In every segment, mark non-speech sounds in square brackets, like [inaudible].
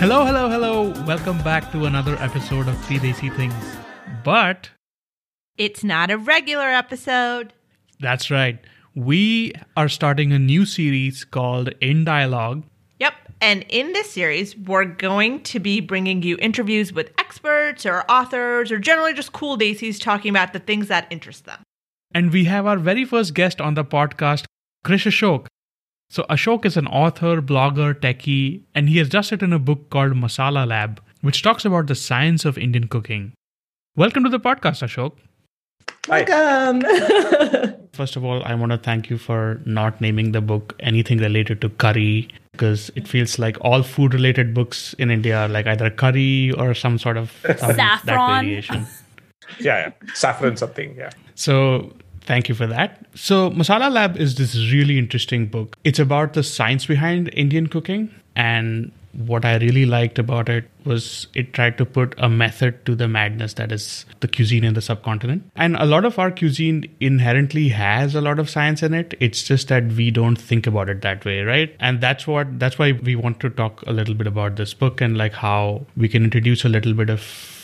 Hello, hello, hello. Welcome back to another episode of Three Desi Things. But It's not a regular episode. that's right. We are starting a new series called In Dialogue. And in this series, we're going to be bringing you interviews with experts or authors or generally just cool desis talking about the things that interest them. And we have our very first guest on the podcast, Krish Ashok. So, Ashok is an author, blogger, techie, and he has just written a book called Masala Lab, which talks about the science of Indian cooking. Welcome to the podcast, Ashok. Hi. Welcome. [laughs] First of all, I want to thank you for not naming the book anything related to curry because it feels like all food related books in India are like either curry or some sort of [laughs] some- that Saffron. variation. [laughs] Yeah, yeah. Saffron something. Yeah. So thank you for that. So Masala Lab is this really interesting book. It's about the science behind Indian cooking and what I really liked about it was it tried to put a method to the madness that is the cuisine in the subcontinent. And a lot of our cuisine inherently has a lot of science in it. It's just that we don't think about it that way, right? And that's what that's why we want to talk a little bit about this book and like how we can introduce a little bit of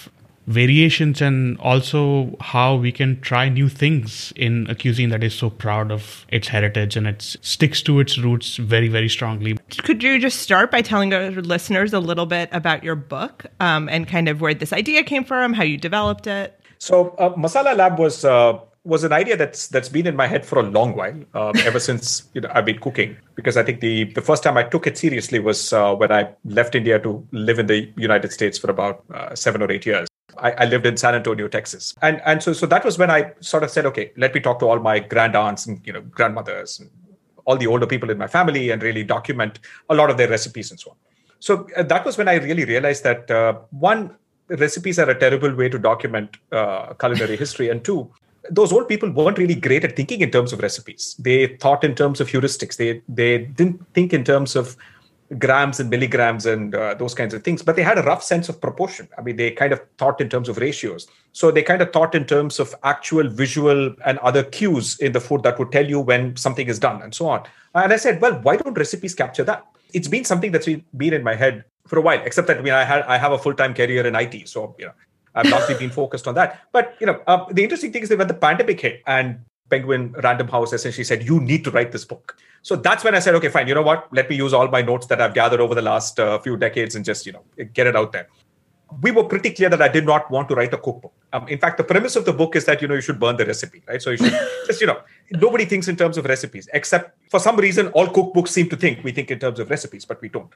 variations and also how we can try new things in a cuisine that is so proud of its heritage and it sticks to its roots very very strongly Could you just start by telling our listeners a little bit about your book um, and kind of where this idea came from, how you developed it? So uh, Masala Lab was uh, was an idea that's that's been in my head for a long while, uh, ever [laughs] since you know I've been cooking. Because I think the the first time I took it seriously was uh, when I left India to live in the United States for about uh, seven or eight years. I, I lived in San Antonio, Texas, and and so so that was when I sort of said, okay, let me talk to all my grand aunts and you know grandmothers and all the older people in my family and really document a lot of their recipes and so on. So uh, that was when I really realized that uh, one, recipes are a terrible way to document uh, culinary [laughs] history, and two, those old people weren't really great at thinking in terms of recipes. They thought in terms of heuristics. They they didn't think in terms of grams and milligrams and uh, those kinds of things, but they had a rough sense of proportion. I mean, they kind of thought in terms of ratios. So they kind of thought in terms of actual visual and other cues in the food that would tell you when something is done and so on. And I said, well, why don't recipes capture that? It's been something that's been in my head for a while, except that I mean, I had I have a full time career in IT, so you know, I've largely been focused on that. But you know, uh, the interesting thing is that when the pandemic hit and Penguin Random House essentially said, "You need to write this book." So that's when I said, "Okay, fine. You know what? Let me use all my notes that I've gathered over the last uh, few decades and just you know get it out there." We were pretty clear that I did not want to write a cookbook. Um, in fact, the premise of the book is that you know you should burn the recipe, right? So you should [laughs] just you know nobody thinks in terms of recipes, except for some reason all cookbooks seem to think we think in terms of recipes, but we don't.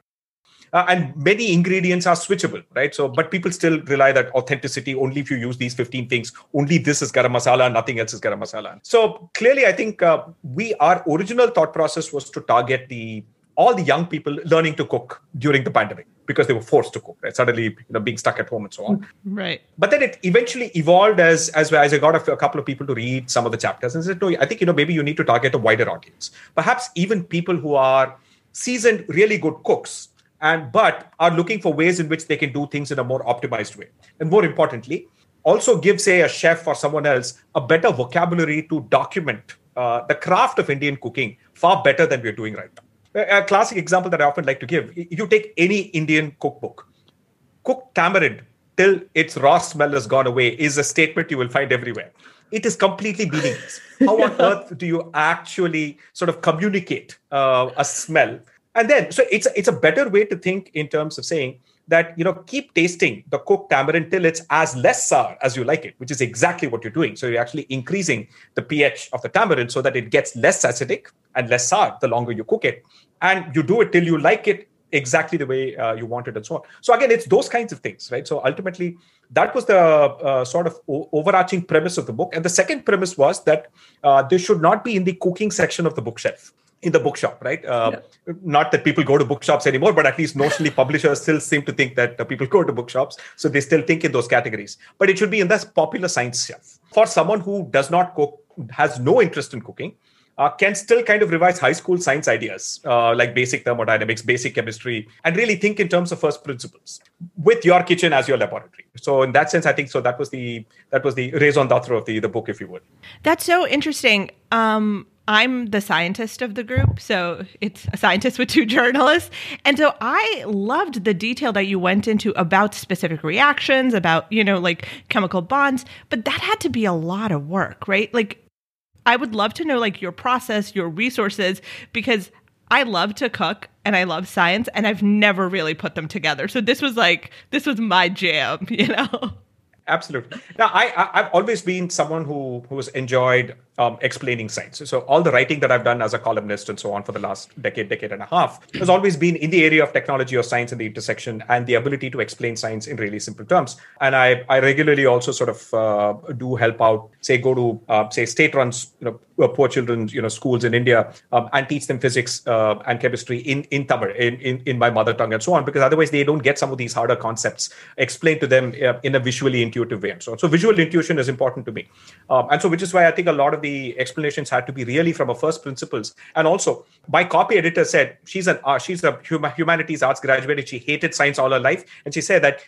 Uh, and many ingredients are switchable, right? So, but people still rely that authenticity only if you use these 15 things. Only this is garam masala, nothing else is garam masala. So clearly, I think uh, we our original thought process was to target the all the young people learning to cook during the pandemic because they were forced to cook, right? Suddenly, you know, being stuck at home and so on. Right. But then it eventually evolved as as as I got a, a couple of people to read some of the chapters and said, no, I think you know maybe you need to target a wider audience. Perhaps even people who are seasoned, really good cooks and but are looking for ways in which they can do things in a more optimized way. And more importantly also give say a chef or someone else a better vocabulary to document uh, the craft of indian cooking far better than we're doing right now. A classic example that i often like to give you take any indian cookbook. Cook tamarind till its raw smell has gone away is a statement you will find everywhere. It is completely meaningless. How on [laughs] earth do you actually sort of communicate uh, a smell and then so it's it's a better way to think in terms of saying that you know keep tasting the cooked tamarind till it's as less sour as you like it which is exactly what you're doing. So you're actually increasing the ph of the tamarind so that it gets less acidic and less sour the longer you cook it. And you do it till you like it exactly the way uh, you want it and so on. So again it's those kinds of things right? So ultimately that was the uh, sort of o- overarching premise of the book. And the second premise was that uh, this should not be in the cooking section of the bookshelf in the bookshop, right? Uh, Not that people go to bookshops anymore, but at least notionally, publishers still seem to think that uh, people go to bookshops. So they still think in those categories. But it should be in the popular science shelf. For someone who does not cook, has no interest in cooking, uh, can still kind of revise high school science ideas uh, like basic thermodynamics, basic chemistry, and really think in terms of first principles with your kitchen as your laboratory. So in that sense, I think so. That was the that was the raison d'être of the the book, if you would. That's so interesting. Um, I'm the scientist of the group, so it's a scientist with two [laughs] journalists. And so I loved the detail that you went into about specific reactions, about, you know, like chemical bonds, but that had to be a lot of work, right? Like I would love to know like your process, your resources, because I love to cook and I love science and I've never really put them together. So this was like this was my jam, [laughs] you know. Absolutely. Now, I, I have always been someone who who has enjoyed um, explaining science. So all the writing that I've done as a columnist and so on for the last decade, decade and a half has always been in the area of technology or science and the intersection and the ability to explain science in really simple terms. And I, I regularly also sort of uh, do help out, say, go to uh, say state-runs, you know, uh, poor children's you know schools in India um, and teach them physics uh, and chemistry in in Tamil, in, in in my mother tongue and so on, because otherwise they don't get some of these harder concepts explained to them uh, in a visually intuitive way and so on. So visual intuition is important to me, um, and so which is why I think a lot of the the explanations had to be really from a first principles. And also, my copy editor said she's an uh, she's a humanities arts graduate and she hated science all her life, and she said that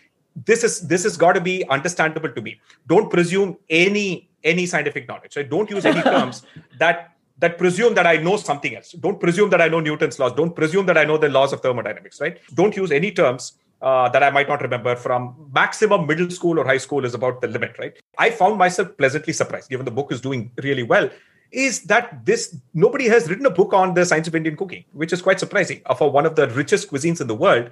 this is this has got to be understandable to me. Don't presume any any scientific knowledge. So don't use any [laughs] terms that that presume that I know something else. Don't presume that I know Newton's laws. Don't presume that I know the laws of thermodynamics, right? Don't use any terms uh, that I might not remember from maximum middle school or high school is about the limit, right? I found myself pleasantly surprised, given the book is doing really well, is that this nobody has written a book on the science of Indian cooking, which is quite surprising. Uh, for one of the richest cuisines in the world,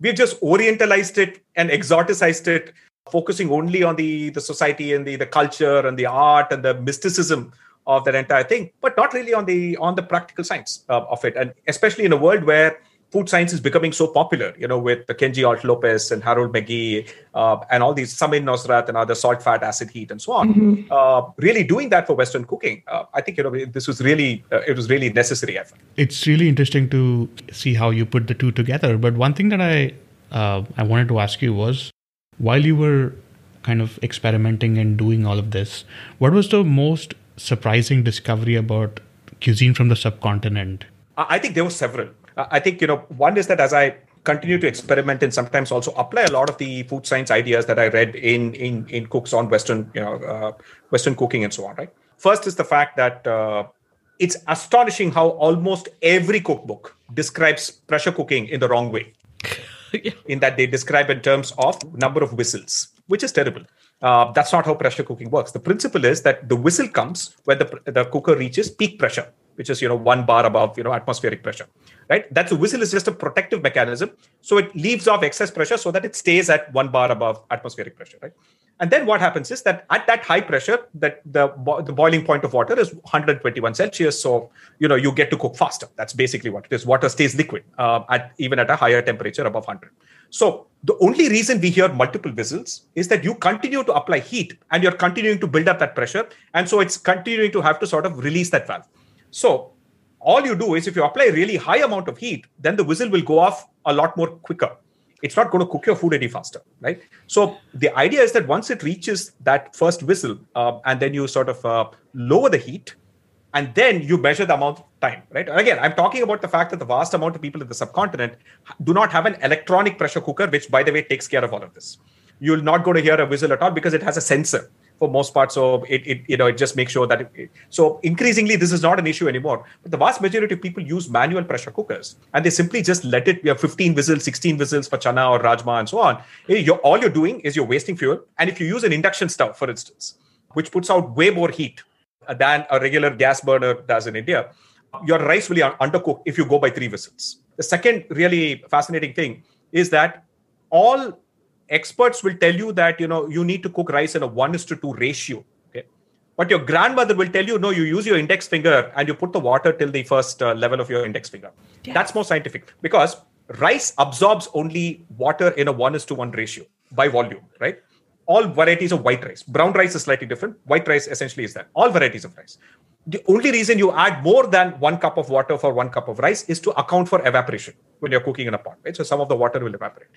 we've just orientalized it and exoticized it, focusing only on the the society and the the culture and the art and the mysticism of that entire thing, but not really on the on the practical science uh, of it, and especially in a world where food science is becoming so popular, you know, with Kenji Alt Lopez and Harold McGee uh, and all these Samin Nosrat and other salt, fat, acid, heat, and so on. Mm-hmm. Uh, really doing that for Western cooking, uh, I think you know this was really uh, it was really necessary. I It's really interesting to see how you put the two together. But one thing that I uh, I wanted to ask you was while you were kind of experimenting and doing all of this, what was the most surprising discovery about cuisine from the subcontinent? I think there were several. I think, you know, one is that as I continue to experiment and sometimes also apply a lot of the food science ideas that I read in in in cooks on Western, you know, uh, Western cooking and so on, right? First is the fact that uh, it's astonishing how almost every cookbook describes pressure cooking in the wrong way. [laughs] yeah. In that they describe in terms of number of whistles, which is terrible. Uh, that's not how pressure cooking works. The principle is that the whistle comes when the, the cooker reaches peak pressure which is you know one bar above you know atmospheric pressure right? That's a whistle is just a protective mechanism. So it leaves off excess pressure so that it stays at one bar above atmospheric pressure right? And then what happens is that at that high pressure that the the boiling point of water is 121 celsius. So you know you get to cook faster. That's basically what it is. Water stays liquid uh, at even at a higher temperature above 100 so the only reason we hear multiple whistles is that you continue to apply heat and you're continuing to build up that pressure. And so it's continuing to have to sort of release that valve so all you do is if you apply really high amount of heat, then the whistle will go off a lot more quicker. It's not going to cook your food any faster, right? So the idea is that once it reaches that first whistle, uh, and then you sort of uh, lower the heat, and then you measure the amount of time, right? And again, I'm talking about the fact that the vast amount of people in the subcontinent do not have an electronic pressure cooker, which, by the way, takes care of all of this. You'll not going to hear a whistle at all because it has a sensor for most part. So it, it you know it just makes sure that it, so increasingly this is not an issue anymore. But the vast majority of people use manual pressure cookers and they simply just let it. You have 15 whistles, 16 whistles for chana or rajma and so on. You're, all you're doing is you're wasting fuel. And if you use an induction stove, for instance, which puts out way more heat uh, than a regular gas burner does in India, your rice will be undercooked if you go by three whistles. The second really fascinating thing is that all experts will tell you that you know you need to cook rice in a 1 is to 2 ratio okay? But your grandmother will tell you no you use your index finger and you put the water till the first uh, level of your index finger. Yes. that's more scientific because rice absorbs only water in a 1 is to 1 ratio by volume right? All varieties of white rice. Brown rice is slightly different. White rice essentially is that. All varieties of rice. The only reason you add more than one cup of water for one cup of rice is to account for evaporation when you're cooking in a pot right? So some of the water will evaporate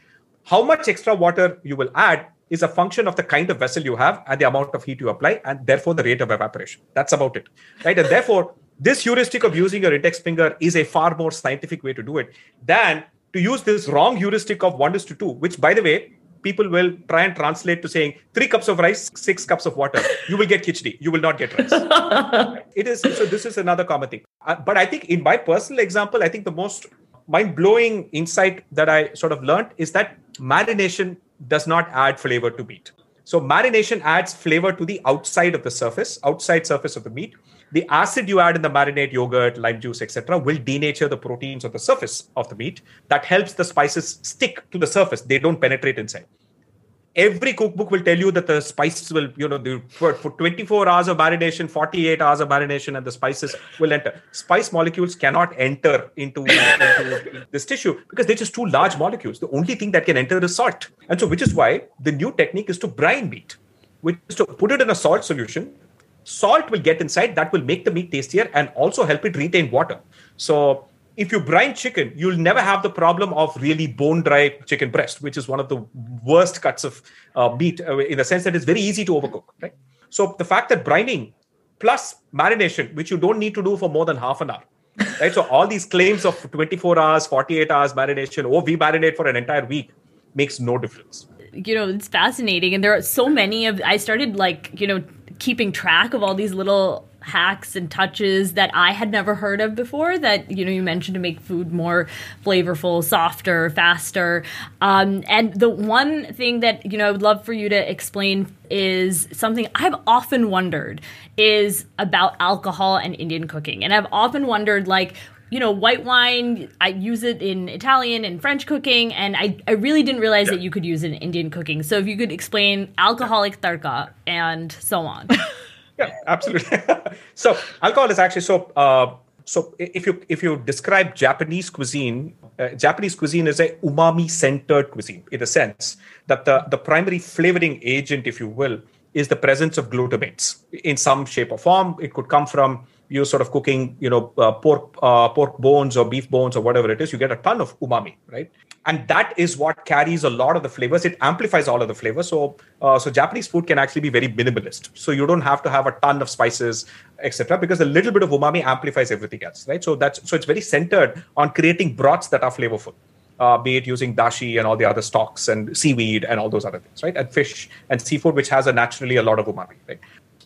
how much extra water you will add is a function of the kind of vessel you have and the amount of heat you apply, and therefore the rate of evaporation. That's about it, right? And therefore, this heuristic of using your index finger is a far more scientific way to do it than to use this wrong heuristic of one is to two, which, by the way, people will try and translate to saying three cups of rice, six cups of water. You will get khichdi. You will not get rice. [laughs] it is so. This is another common thing. Uh, but I think in my personal example, I think the most mind-blowing insight that I sort of learned is that marination does not add flavor to meat. So marination adds flavor to the outside of the surface, outside surface of the meat. The acid you add in the marinade, yogurt, lime juice, etc., will denature the proteins on the surface of the meat. That helps the spices stick to the surface; they don't penetrate inside every cookbook will tell you that the spices will, you know, the, for, for 24 hours of marination, 48 hours of marination, and the spices will enter. Spice molecules cannot enter into, into this tissue because they're just too large molecules. The only thing that can enter is salt. And so, which is why the new technique is to brine meat, which is to put it in a salt solution. Salt will get inside, that will make the meat tastier and also help it retain water. So, if you brine chicken, you'll never have the problem of really bone dry chicken breast, which is one of the worst cuts of uh, meat uh, in the sense that it's very easy to overcook. Right. So the fact that brining plus marination, which you don't need to do for more than half an hour, right? So all these claims of 24 hours, 48 hours marination, or we marinate for an entire week, makes no difference. You know, it's fascinating, and there are so many of. I started like you know keeping track of all these little hacks and touches that I had never heard of before that you know you mentioned to make food more flavorful, softer, faster. Um, and the one thing that you know I would love for you to explain is something I've often wondered is about alcohol and Indian cooking. And I've often wondered like you know, white wine, I use it in Italian and French cooking, and I, I really didn't realize yeah. that you could use it in Indian cooking. So if you could explain alcoholic tadka and so on. [laughs] yeah, absolutely. [laughs] so alcohol is actually so. Uh, so if you if you describe Japanese cuisine, uh, Japanese cuisine is a umami centered cuisine in the sense that the the primary flavoring agent, if you will, is the presence of glutamates in some shape or form. It could come from you sort of cooking, you know, uh, pork uh, pork bones or beef bones or whatever it is. You get a ton of umami, right? And that is what carries a lot of the flavors. It amplifies all of the flavors. So uh, so japanese food can actually be very minimalist. So you don't have to have a ton of spices etc because a little bit of umami amplifies everything else right? So that's so it's very centered on creating broths that are flavorful uh, be it using dashi and all the other stocks and seaweed and all those other things right? And fish and seafood which has a naturally a lot of umami right?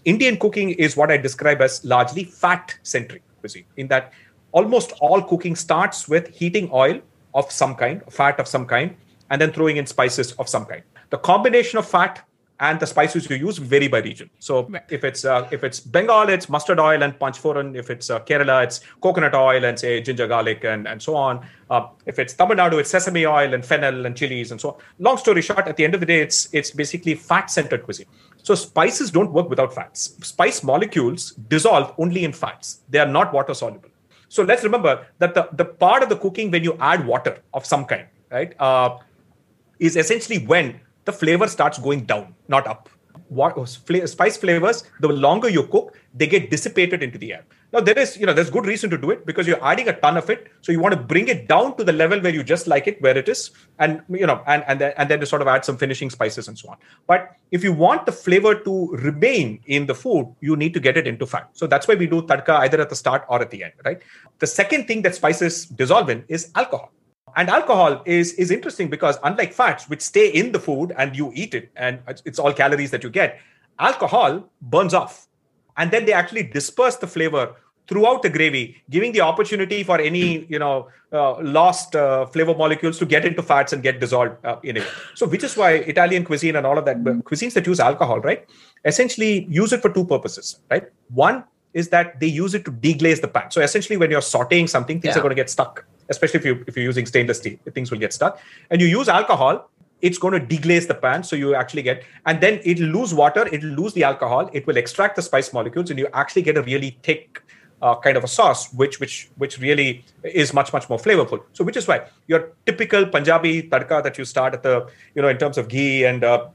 Indian cooking is what i describe as largely fat centric cuisine in that almost all cooking starts with heating oil of some kind, fat of some kind, and then throwing in spices of some kind. The combination of fat and the spices you use vary by region. So right. if it's uh, if it's Bengal, it's mustard oil and panch phoron. If it's uh, Kerala, it's coconut oil and say ginger garlic and and so on. Uh, if it's Tamil Nadu, it's sesame oil and fennel and chilies and so on. Long story short, at the end of the day, it's it's basically fat centered cuisine. So spices don't work without fats. Spice molecules dissolve only in fats. They are not water soluble. So let's remember that the, the part of the cooking when you add water of some kind, right, uh, is essentially when the flavor starts going down, not up what spice flavors the longer you cook they get dissipated into the air. Now there is you know there's good reason to do it because you're adding a ton of it. So you want to bring it down to the level where you just like it where it is and you know and and then, and then to sort of add some finishing spices and so on. But if you want the flavor to remain in the food you need to get it into fat. So that's why we do tadka either at the start or at the end right? The second thing that spices dissolve in is alcohol and alcohol is is interesting because unlike fats which stay in the food and you eat it and it's all calories that you get alcohol burns off. And then they actually disperse the flavor throughout the gravy giving the opportunity for any you know uh, lost uh, flavor molecules to get into fats and get dissolved uh, in it. So which is why italian cuisine and all of that cuisines that use alcohol right essentially use it for two purposes right? One is that they use it to deglaze the pan. So essentially when you're sauteing something things yeah. are going to get stuck especially if you if you're using stainless steel, things will get stuck. And you use alcohol, it's going to deglaze the pan, so you actually get, and then it'll lose water, it'll lose the alcohol, it will extract the spice molecules, and you actually get a really thick uh, kind of a sauce, which which which really is much much more flavorful. So, which is why your typical Punjabi tadka that you start at the you know in terms of ghee and uh,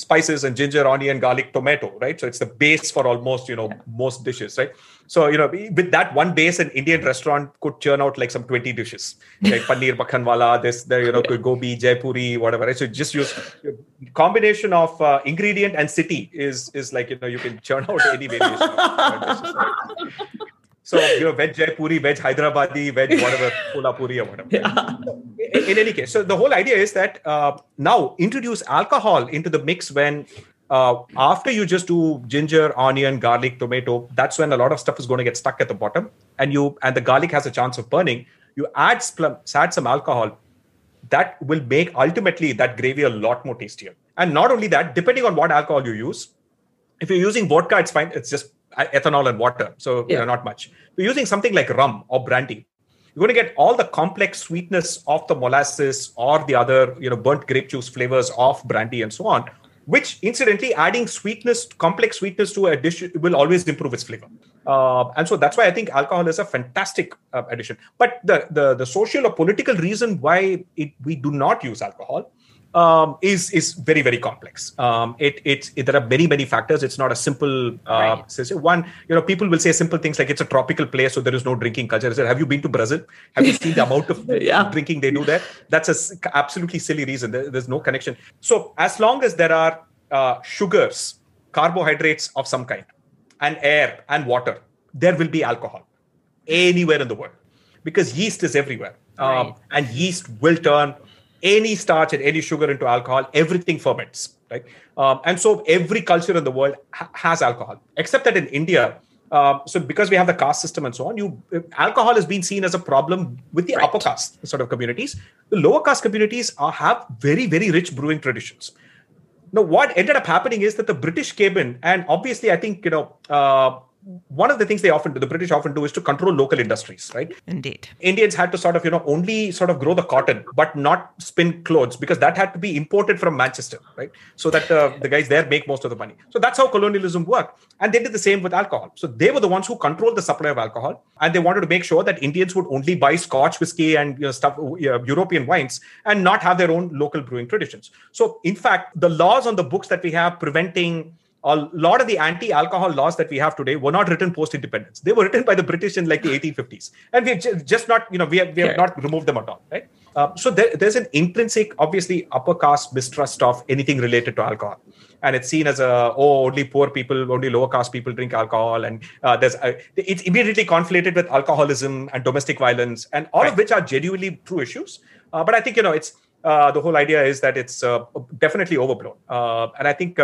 spices and ginger, onion, garlic, tomato, right? So it's the base for almost you know yeah. most dishes, right? So, you know, with that one base, an Indian restaurant could churn out like some 20 dishes, [laughs] like paneer makhanwala, this, the, you know, yeah. gobi, jaipuri, whatever. Right? So just use combination of uh, ingredient and city is, is like, you know, you can churn out any variation. [laughs] So, you know, veg Jaipuri, veg Hyderabadi, veg whatever, [laughs] Kolhapuri or whatever. Yeah. In, in any case, so the whole idea is that uh, now introduce alcohol into the mix when uh, after you just do ginger, onion, garlic, tomato, that's when a lot of stuff is going to get stuck at the bottom, and you and the garlic has a chance of burning. You add splum, add some alcohol, that will make ultimately that gravy a lot more tastier. And not only that, depending on what alcohol you use, if you're using vodka, it's fine. It's just ethanol and water, so Yeah. you know, not much. You're using something like rum or brandy, you're going to get all the complex sweetness of the molasses or the other, you know, burnt grape juice flavors of brandy and so on. Which, incidentally, adding sweetness, complex sweetness to a dish will always improve its flavor. Uh, and so that's why I think alcohol is a fantastic uh, addition. But the, the the social or political reason why it, we do not use alcohol um, is is very very complex. Um, it, it's it, there are many many factors. It's not a simple uh, Right. one. You know, people will say simple things like it's a tropical place, so there is no drinking culture. Said, have you been to Brazil? Have you seen the amount of [laughs] Yeah. drinking they do there? That's a absolutely silly reason. There- there's no connection. So as long as there are uh, sugars, carbohydrates of some kind, and air and water, there will be alcohol anywhere in the world because yeast is everywhere. Um, Right. and yeast will turn any starch and any sugar into alcohol. Everything ferments, right? Um, and so every culture in the world ha- has alcohol, except that in India, um, so because we have the caste system and so on, you alcohol has been seen as a problem with the Right. upper caste sort of communities. The lower caste communities are, have very very rich brewing traditions. Now, what ended up happening is that the British came in, and obviously, I think you know, uh, one of the things they often do, the British often do, is to control local industries, right? Indeed. Indians had to sort of, you know, only sort of grow the cotton, but not spin clothes because that had to be imported from Manchester, right? So that uh, the guys there make most of the money. So that's how colonialism worked. And they did the same with alcohol. So they were the ones who controlled the supply of alcohol. And they wanted to make sure that Indians would only buy Scotch whiskey and you know, stuff, uh, European wines, and not have their own local brewing traditions. So, in fact, the laws on the books that we have preventing a lot of the anti-alcohol laws that we have today were not written post-independence. They were written by the British in like the 1850s, and we've just not, you know, we have, we have Yeah. not removed them at all, right? Um, so there, there's an intrinsic, obviously, upper caste mistrust of anything related to alcohol, and it's seen as a oh, only poor people, only lower caste people drink alcohol, and uh, there's uh, it's immediately conflated with alcoholism and domestic violence, and all of which are genuinely true issues. Uh, but I think you know it's uh, the whole idea is that it's uh, definitely overblown, uh, and I think.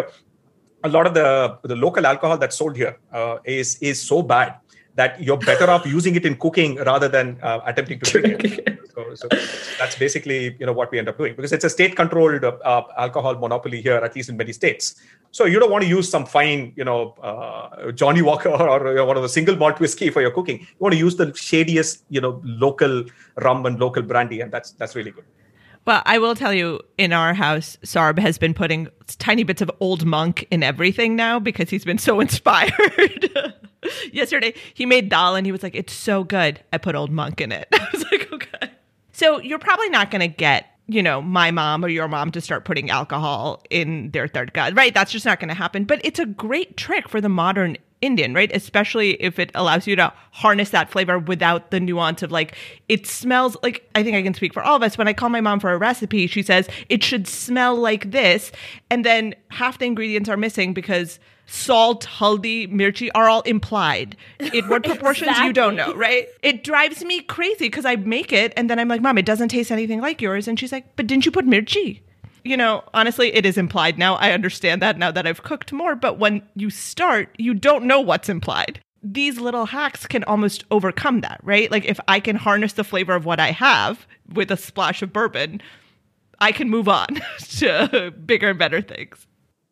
A lot of the the local alcohol that's sold here uh, is is so bad that you're better off using it in cooking rather than uh, attempting to drink it. So, so that's basically you know what we end up doing because it's a state controlled uh, uh, alcohol monopoly here, at least in many states. So you don't want to use some fine you know uh, Johnnie Walker [laughs] or you know, one of the single malt whiskey for your cooking. You want to use the shadiest you know local rum and local brandy, and that's that's really good. Well, I will tell you, in our house, Sarb has been putting tiny bits of old monk in everything now because he's been so [laughs] inspired. [laughs] Yesterday, he made dal and he was like, "It's so good." I put old monk in it. [laughs] I was like, "Okay." So you're probably not going to get, you know, my mom or your mom to start putting alcohol in their third god, right? That's just not going to happen. But it's a great trick for the modern Indian, right? Especially if it allows you to harness that flavor without the nuance of like, it smells like, I think I can speak for all of us. When I call my mom for a recipe, she says it should smell like this. And then half the ingredients are missing because salt, haldi, mirchi are all implied. In what [laughs] proportions you don't know, right? It drives me crazy because I make it and then I'm like, Mom, it doesn't taste anything like yours. And she's like, But didn't you put mirchi? You know, honestly, it is implied now. I understand that now that I've cooked more, but when you start, you don't know what's implied. These little hacks can almost overcome that, right? Like if I can harness the flavor of what I have with a splash of bourbon, I can move on [laughs] to bigger and better things.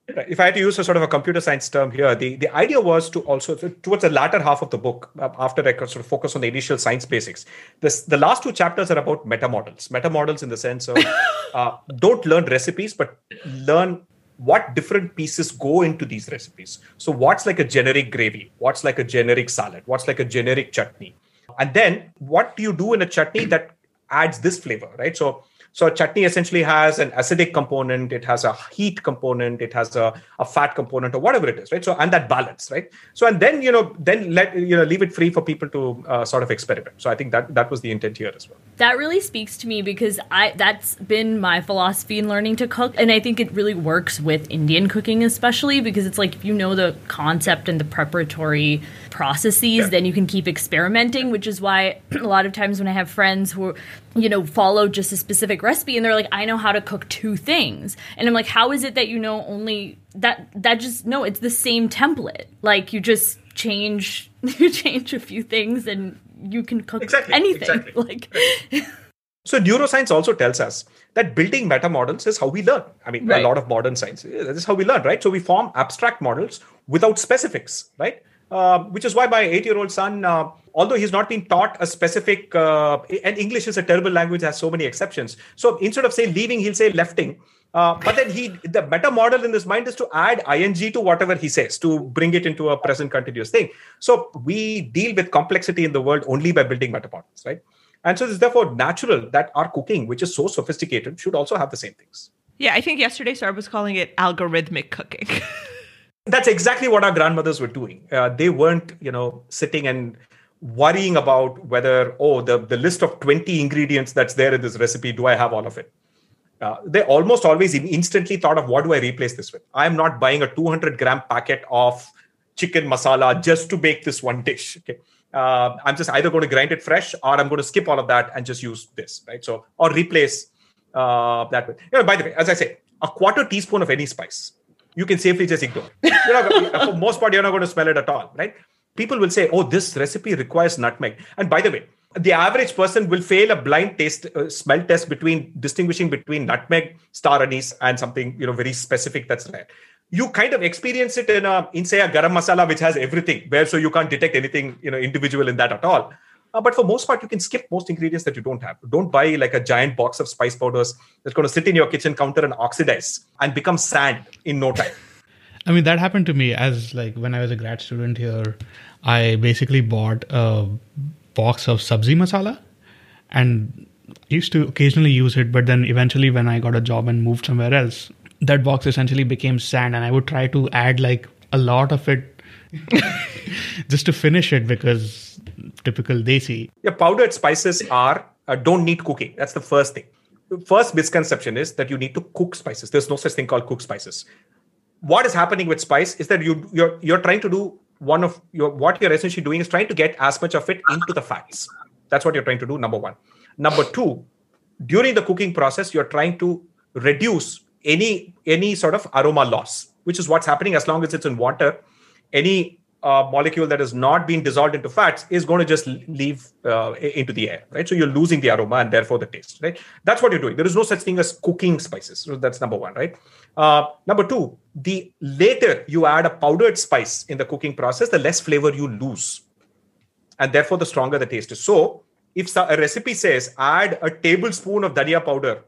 If I had to use a sort of a computer science term here, the, the idea was to also, towards the latter half of the book, uh, after I could sort of focus on the initial science basics, this, the last two chapters are about meta models. Meta models in the sense of [laughs] uh, don't learn recipes, but learn what different pieces go into these recipes. So, what's like a generic gravy? What's like a generic salad? What's like a generic chutney? And then, what do you do in a chutney that adds this flavor, right? So, So chutney essentially has an acidic component, it has a heat component, it has a, a fat component, or whatever it is, right? So and that balance, right? So and then you know then let you know leave it free for people to uh, sort of experiment. So I think that that was the intent here as well. That really speaks to me because I that's been my philosophy in learning to cook, and I think it really works with Indian cooking especially because it's like if you know the concept and the preparatory processes, yeah. then you can keep experimenting. Which is why [clears throat] a lot of times when I have friends who you know follow just a specific recipe and they're like i know how to cook two things. And i'm like how is it that you know only that that just no it's the same template. Like you just change [laughs] you change a few things and you can cook exactly, anything. exactly. [laughs] like [laughs] so neuroscience also tells us that building meta models is how we learn. I mean right. a lot of modern science eh, this is how we learn right? So we form abstract models without specifics right uh, which is why my eight year old son, uh, although he's not been taught a specific, uh, and English is a terrible language, has so many exceptions. So instead of saying leaving, he'll say lefting. Uh, but then he, the meta model in his mind is to add ing to whatever he says to bring it into a present continuous thing. So we deal with complexity in the world only by building meta models, right? And so it's therefore natural that our cooking, which is so sophisticated, should also have the same things. Yeah, I think yesterday Saurabh was calling it algorithmic cooking. [laughs] that's exactly what our grandmothers were doing. Uh, they weren't, you know, sitting and worrying about whether, oh, the, the list of 20 ingredients that's there in this recipe, do I have all of it? Uh, they almost always instantly thought of what do I replace this with? I'm not buying a 200 gram packet of chicken masala just to make this one dish. Okay. Uh, I'm just either going to grind it fresh or I'm going to skip all of that and just use this, right? So, or replace uh, that with. You know, by the way, as I say, a quarter teaspoon of any spice you can safely just ignore. Not, for most part, you're not going to smell it at all, right? People will say, "Oh, this recipe requires nutmeg." And by the way, the average person will fail a blind taste uh, smell test between distinguishing between nutmeg, star anise, and something you know very specific that's rare. You kind of experience it in a in say a garam masala which has everything, where so you can't detect anything you know individual in that at all. Uh, but for most part, you can skip most ingredients that you don't have. Don't buy like a giant box of spice powders that's going to sit in your kitchen counter and oxidize and become sand in no time. [laughs] I mean, that happened to me as like when I was a grad student here. I basically bought a box of sabzi masala and used to occasionally use it. But then eventually, when I got a job and moved somewhere else, that box essentially became sand, and I would try to add like a lot of it [laughs] just to finish it because typical desi. Yeah, powdered spices are uh, don't need cooking. That's the first thing. First misconception is that you need to cook spices. There's no such thing called cook spices. What is happening with spice is that you you're you're trying to do one of your what you're essentially doing is trying to get as much of it into the fats. That's what you're trying to do. Number one. Number two, during the cooking process, you're trying to reduce any any sort of aroma loss, which is what's happening as long as it's in water any uh, molecule that has not been dissolved into fats is going to just leave uh, into the air, right? So you're losing the aroma and therefore the taste, right? That's what you're doing. There is no such thing as cooking spices. So that's number one, right? Uh, number two, the later you add a powdered spice in the cooking process, the less flavor you lose, and therefore the stronger the taste is. So if a recipe says add a tablespoon of dhania powder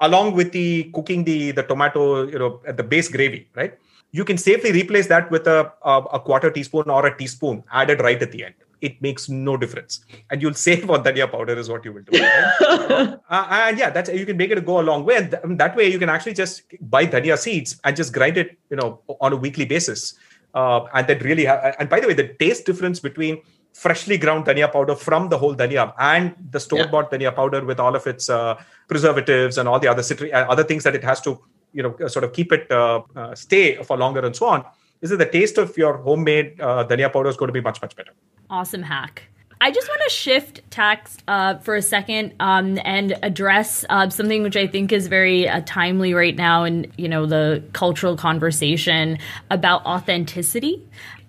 along with the cooking the the tomato, you know, at the base gravy, right? You can safely replace that with a, a, a, quarter teaspoon or a teaspoon added right at the end. It makes no difference, and you'll save on dhania powder is what you will do. Right? [laughs] uh, and yeah, that's you can make it go a long way, and th- that way you can actually just buy dhania seeds and just grind it, you know, on a weekly basis. Uh, and that really, ha- and by the way, the taste difference between freshly ground dhania powder from the whole dhania and the store bought yeah. dhania powder with all of its uh, preservatives and all the other citri- uh, other things that it has to you know sort of keep it uh, uh, stay for longer and so on is that the taste of your homemade uh, dhania powder is going to be much much better. Awesome hack. I just want to shift tacks uh, for a second um, and address uh, something which I think is very uh, timely right now in you know the cultural conversation about authenticity.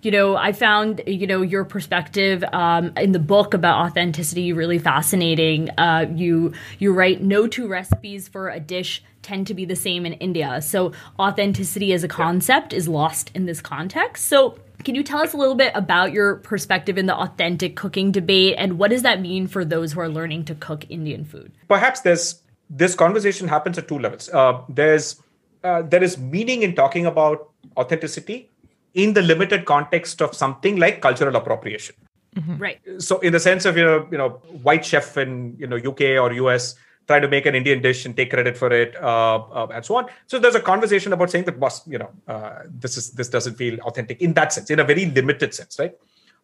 You know, I found, you know, your perspective um, in the book about authenticity really fascinating. Uh, you you write no two recipes for a dish tend to be the same in India. So authenticity as a concept is lost in this context. So can you tell us a little bit about your perspective in the authentic cooking debate and what does that mean for those who are learning to cook Indian food? Perhaps there's this conversation happens at two levels. Uh, there's uh, there is meaning in talking about authenticity in the limited context of something like cultural appropriation. Mm-hmm. Right. So, in the sense of you know, you know, white chef in you know UK or US try to make an Indian dish and take credit for it, uh, uh, and so on. So there's a conversation about saying that, boss, you know, uh, this is this doesn't feel authentic in that sense, in a very limited sense, right?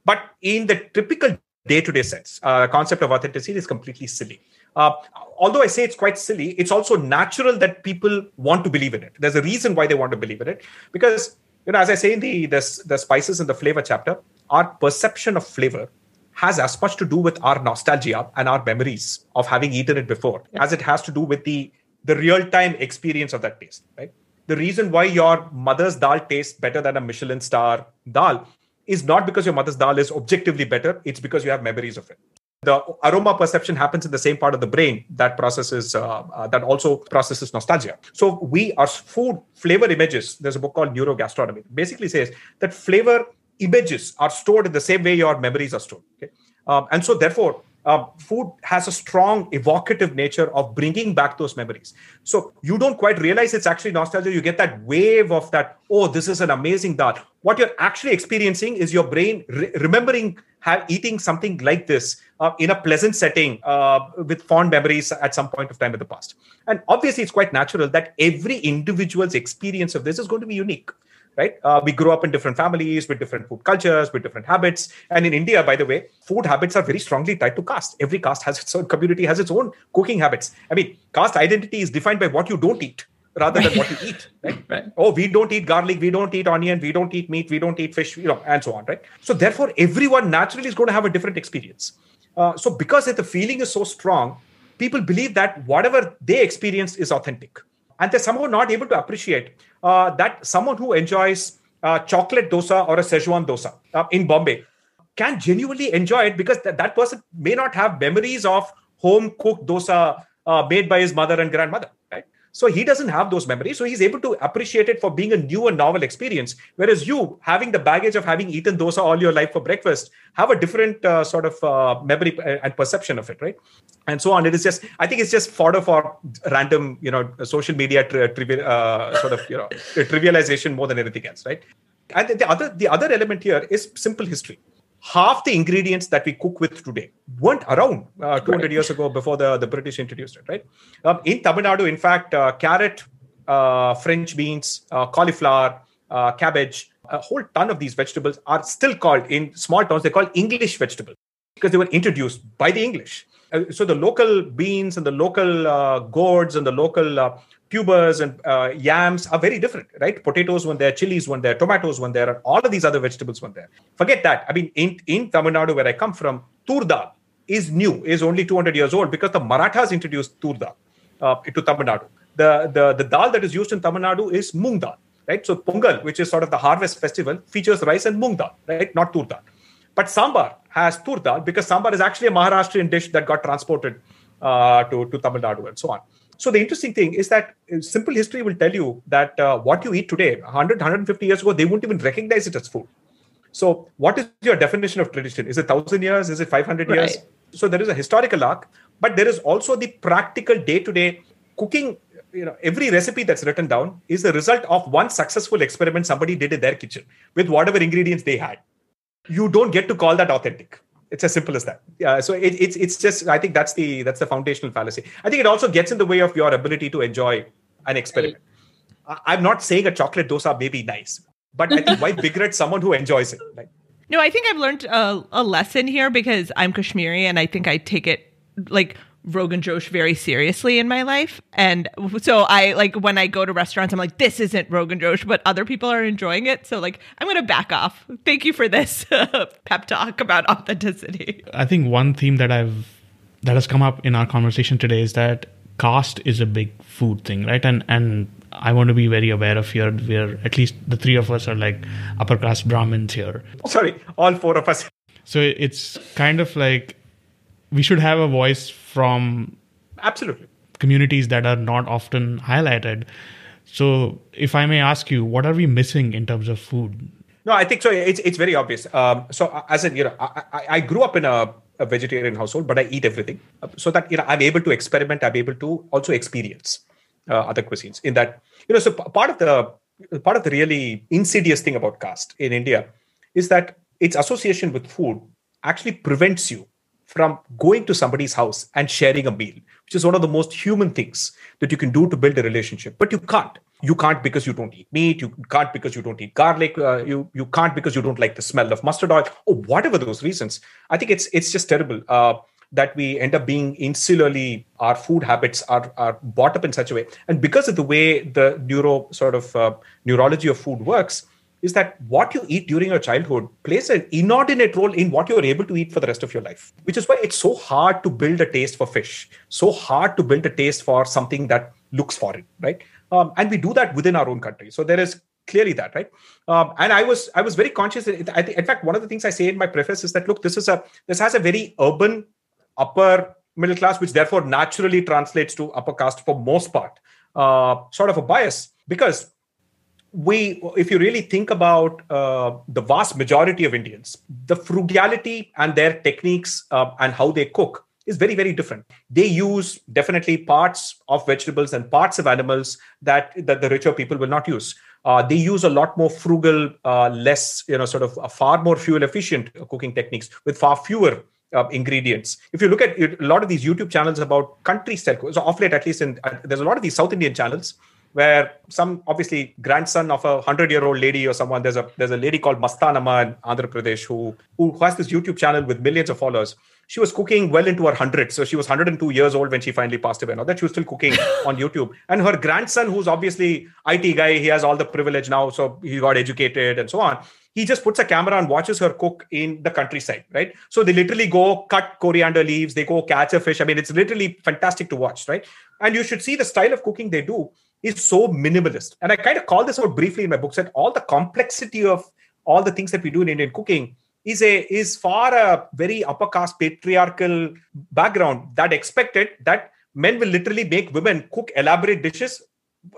But in the typical day-to-day sense, uh, concept of authenticity is completely silly. Uh, although I say it's quite silly, it's also natural that people want to believe in it. There's a reason why they want to believe in it because you know, as I say in the the, the spices and the flavor chapter, our perception of flavor has as much to do with our nostalgia and our memories of having eaten it before yeah. as it has to do with the the real time experience of that taste right? The reason why your mother's dal tastes better than a michelin star dal is not because your mother's dal is objectively better it's because you have memories of it. The aroma perception happens in the same part of the brain that processes uh, uh, that also processes nostalgia. So we our food flavor images there's a book called neurogastronomy basically says that flavor images are stored in the same way your memories are stored. Okay? Um, and so, therefore, uh, food has a strong evocative nature of bringing back those memories. So you don't quite realize it's actually nostalgia. You get that wave of that, oh, this is an amazing dal. What you're actually experiencing is your brain re- remembering have, eating something like this uh, in a pleasant setting uh, with fond memories at some point of time in the past. And obviously, it's quite natural that every individual's experience of this is going to be unique right? Uh, we grow up in different families with different food cultures, with different habits. And in India, by the way, food habits are very strongly tied to caste. Every caste has its own community, has its own cooking habits. I mean, caste identity is defined by what you don't eat rather than what you eat, [laughs] right? right? Oh, we don't eat garlic, we don't eat onion, we don't eat meat, we don't eat fish, you know, and so on, right? So therefore, everyone naturally is going to have a different experience. Uh, so because the feeling is so strong, people believe that whatever they experience is authentic and they're somehow not able to appreciate uh, that someone who enjoys uh, chocolate dosa or a Szechuan dosa uh, in Bombay can genuinely enjoy it because th- that person may not have memories of home cooked dosa uh, made by his mother and grandmother, right? So he doesn't have those memories. So he's able to appreciate it for being a new and novel experience. Whereas you, having the baggage of having eaten dosa all your life for breakfast, have a different uh, sort of uh, memory and perception of it, right? And so on. It is just, I think it's just fodder for random, you know, social media tri- trivial, uh, sort of, you know, trivialization more than anything else, right? And the other, the other element here is simple history half the ingredients that we cook with today weren't around uh, 200 right. years ago before the, the British introduced it, right? Um, in Tamil Nadu, in fact, uh, carrot, uh, French beans, uh, cauliflower, uh, cabbage, a whole ton of these vegetables are still called in small towns, they're called English vegetables because they were introduced by the English. Uh, so the local beans and the local gourds and the local tubers and uh, yams are very different, right? Potatoes when there, chilies when there, tomatoes when there, and all of these other vegetables when there. Forget that. I mean, in, in Tamil Nadu, where I come from, tur dal is new, is only 200 years old because the Marathas introduced tur dal uh, to Tamil Nadu. The, the, the dal that is used in Tamil Nadu is mung dal, right? So Pongal, which is sort of the harvest festival, features rice and mung dal, right? Not tur dal. But sambar has tur dal because sambar is actually a Maharashtrian dish that got transported uh, to, to Tamil Nadu and so on. So the interesting thing is that uh, simple history will tell you that uh, what you eat today, 100, 150 years ago, they wouldn't even recognize it as food. So what is your definition of tradition? Is it 1,000 years? Is it 500 right. years? So there is a historical arc, but there is also the practical day-to-day cooking. You know, every recipe that's written down is the result of one successful experiment somebody did in their kitchen with whatever ingredients they had. You don't get to call that authentic it's as simple as that. Yeah. So it, it's it's just I think that's the that's the foundational fallacy. I think it also gets in the way of your ability to enjoy an experiment. Right. I'm not saying a chocolate dosa may be nice, but I think why [laughs] begrudge someone who enjoys it? Like, no, I think I've learned a, a lesson here because I'm Kashmiri and I think I take it like Rogan Josh very seriously in my life. And so I like when I go to restaurants, I'm like, this isn't Rogan Josh, but other people are enjoying it. So like, I'm going to back off. Thank you for this [laughs] pep talk about authenticity. I think one theme that I've, that has come up in our conversation today is that caste is a big food thing, right? And, and I want to be very aware of here We're at least the three of us are like upper class Brahmins here. Sorry, all four of us. So it's kind of like we should have a voice from absolutely communities that are not often highlighted. So, if I may ask you, what are we missing in terms of food? No, I think so. It's it's very obvious. Um, so, as in, you know, I, I, I grew up in a, a, vegetarian household, but I eat everything, so that you know I'm able to experiment. I'm able to also experience uh, other cuisines. In that, you know, so part of the part of the really insidious thing about caste in India is that its association with food actually prevents you from going to somebody's house and sharing a meal, which is one of the most human things that you can do to build a relationship. But you can't. You can't because you don't eat meat. You can't because you don't eat garlic. Uh, you you can't because you don't like the smell of mustard oil or whatever those reasons. I think it's it's just terrible. Uh, that we end up being insularly our food habits are, are brought up in such a way and because of the way the neuro sort of uh, neurology of food works is that what you eat during your childhood plays an inordinate role in what you're able to eat for the rest of your life which is why it's so hard to build a taste for fish so hard to build a taste for something that looks foreign right? Um, and we do that within our own country. So there is clearly that right? Um, and i was i was very conscious that, in fact one of the things i say in my preface is that look this is a this has a very urban upper middle class, which therefore naturally translates to upper caste for most part, uh, sort of a bias because we if you really think about uh, the vast majority of indians the frugality and their techniques uh, and how they cook is very very different they use definitely parts of vegetables and parts of animals that that the richer people will not use uh, they use a lot more frugal uh, less you know sort of far more fuel efficient cooking techniques with far fewer uh, ingredients. If you look at a lot of these YouTube channels about country style, so off late at least, in, uh, there's a lot of these South Indian channels where some obviously grandson of a hundred year old lady or someone there's a there's a lady called Mastanamma in Andhra Pradesh who who has this YouTube channel with millions of followers. She was cooking well into her 100 so she was 102 years old when she finally passed away. Now that she was still cooking [laughs] on YouTube, and her grandson, who's obviously IT guy, he has all the privilege now, so he got educated and so on he just puts a camera and watches her cook in the countryside, right? So they literally go cut coriander leaves, they go catch a fish. I mean, it's literally fantastic to watch, right? And you should see the style of cooking they do is so minimalist. And I kind of call this out briefly in my book that all the complexity of all the things that we do in Indian cooking is a is far a very upper caste patriarchal background that expected that men will literally make women cook elaborate dishes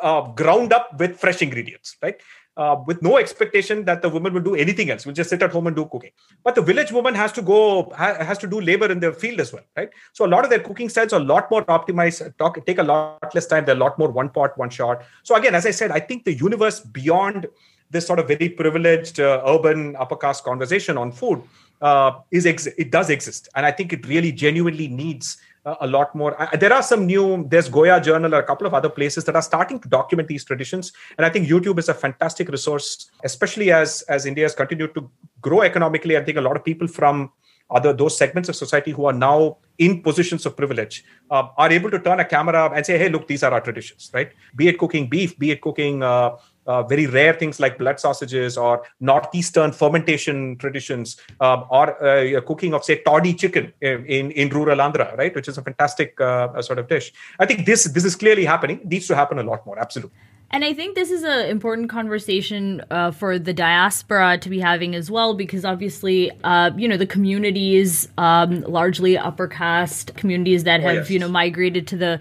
uh, ground up with fresh ingredients, right? Uh, with no expectation that the woman will do anything else. Will just sit at home and do cooking. But the village woman has to go ha- has to do labor in the field as well, right? So a lot of their cooking styles are a lot more optimized. Talk, take a lot less time. They're a lot more one pot, one shot. So again, as I said, I think the universe beyond this sort of very privileged uh, urban upper caste conversation on food uh, is ex- it does exist, and I think it really genuinely needs a lot more. there are some new, there's Goya Journal or a couple of other places that are starting to document these traditions. And I think YouTube is a fantastic resource, especially as, as India has continued to grow economically. I think a lot of people from other those segments of society who are now in positions of privilege uh, are able to turn a camera and say, hey, look, these are our traditions, right? Be it cooking beef, be it cooking uh, uh, very rare things like blood sausages or northeastern fermentation traditions uh, or uh, cooking of say toddy chicken in, in, in rural andhra right which is a fantastic uh, sort of dish i think this this is clearly happening it needs to happen a lot more absolutely and I think this is an important conversation uh, for the diaspora to be having as well, because obviously, uh, you know, the communities, um, largely upper caste communities that oh, have, oh, yes. you know, migrated to the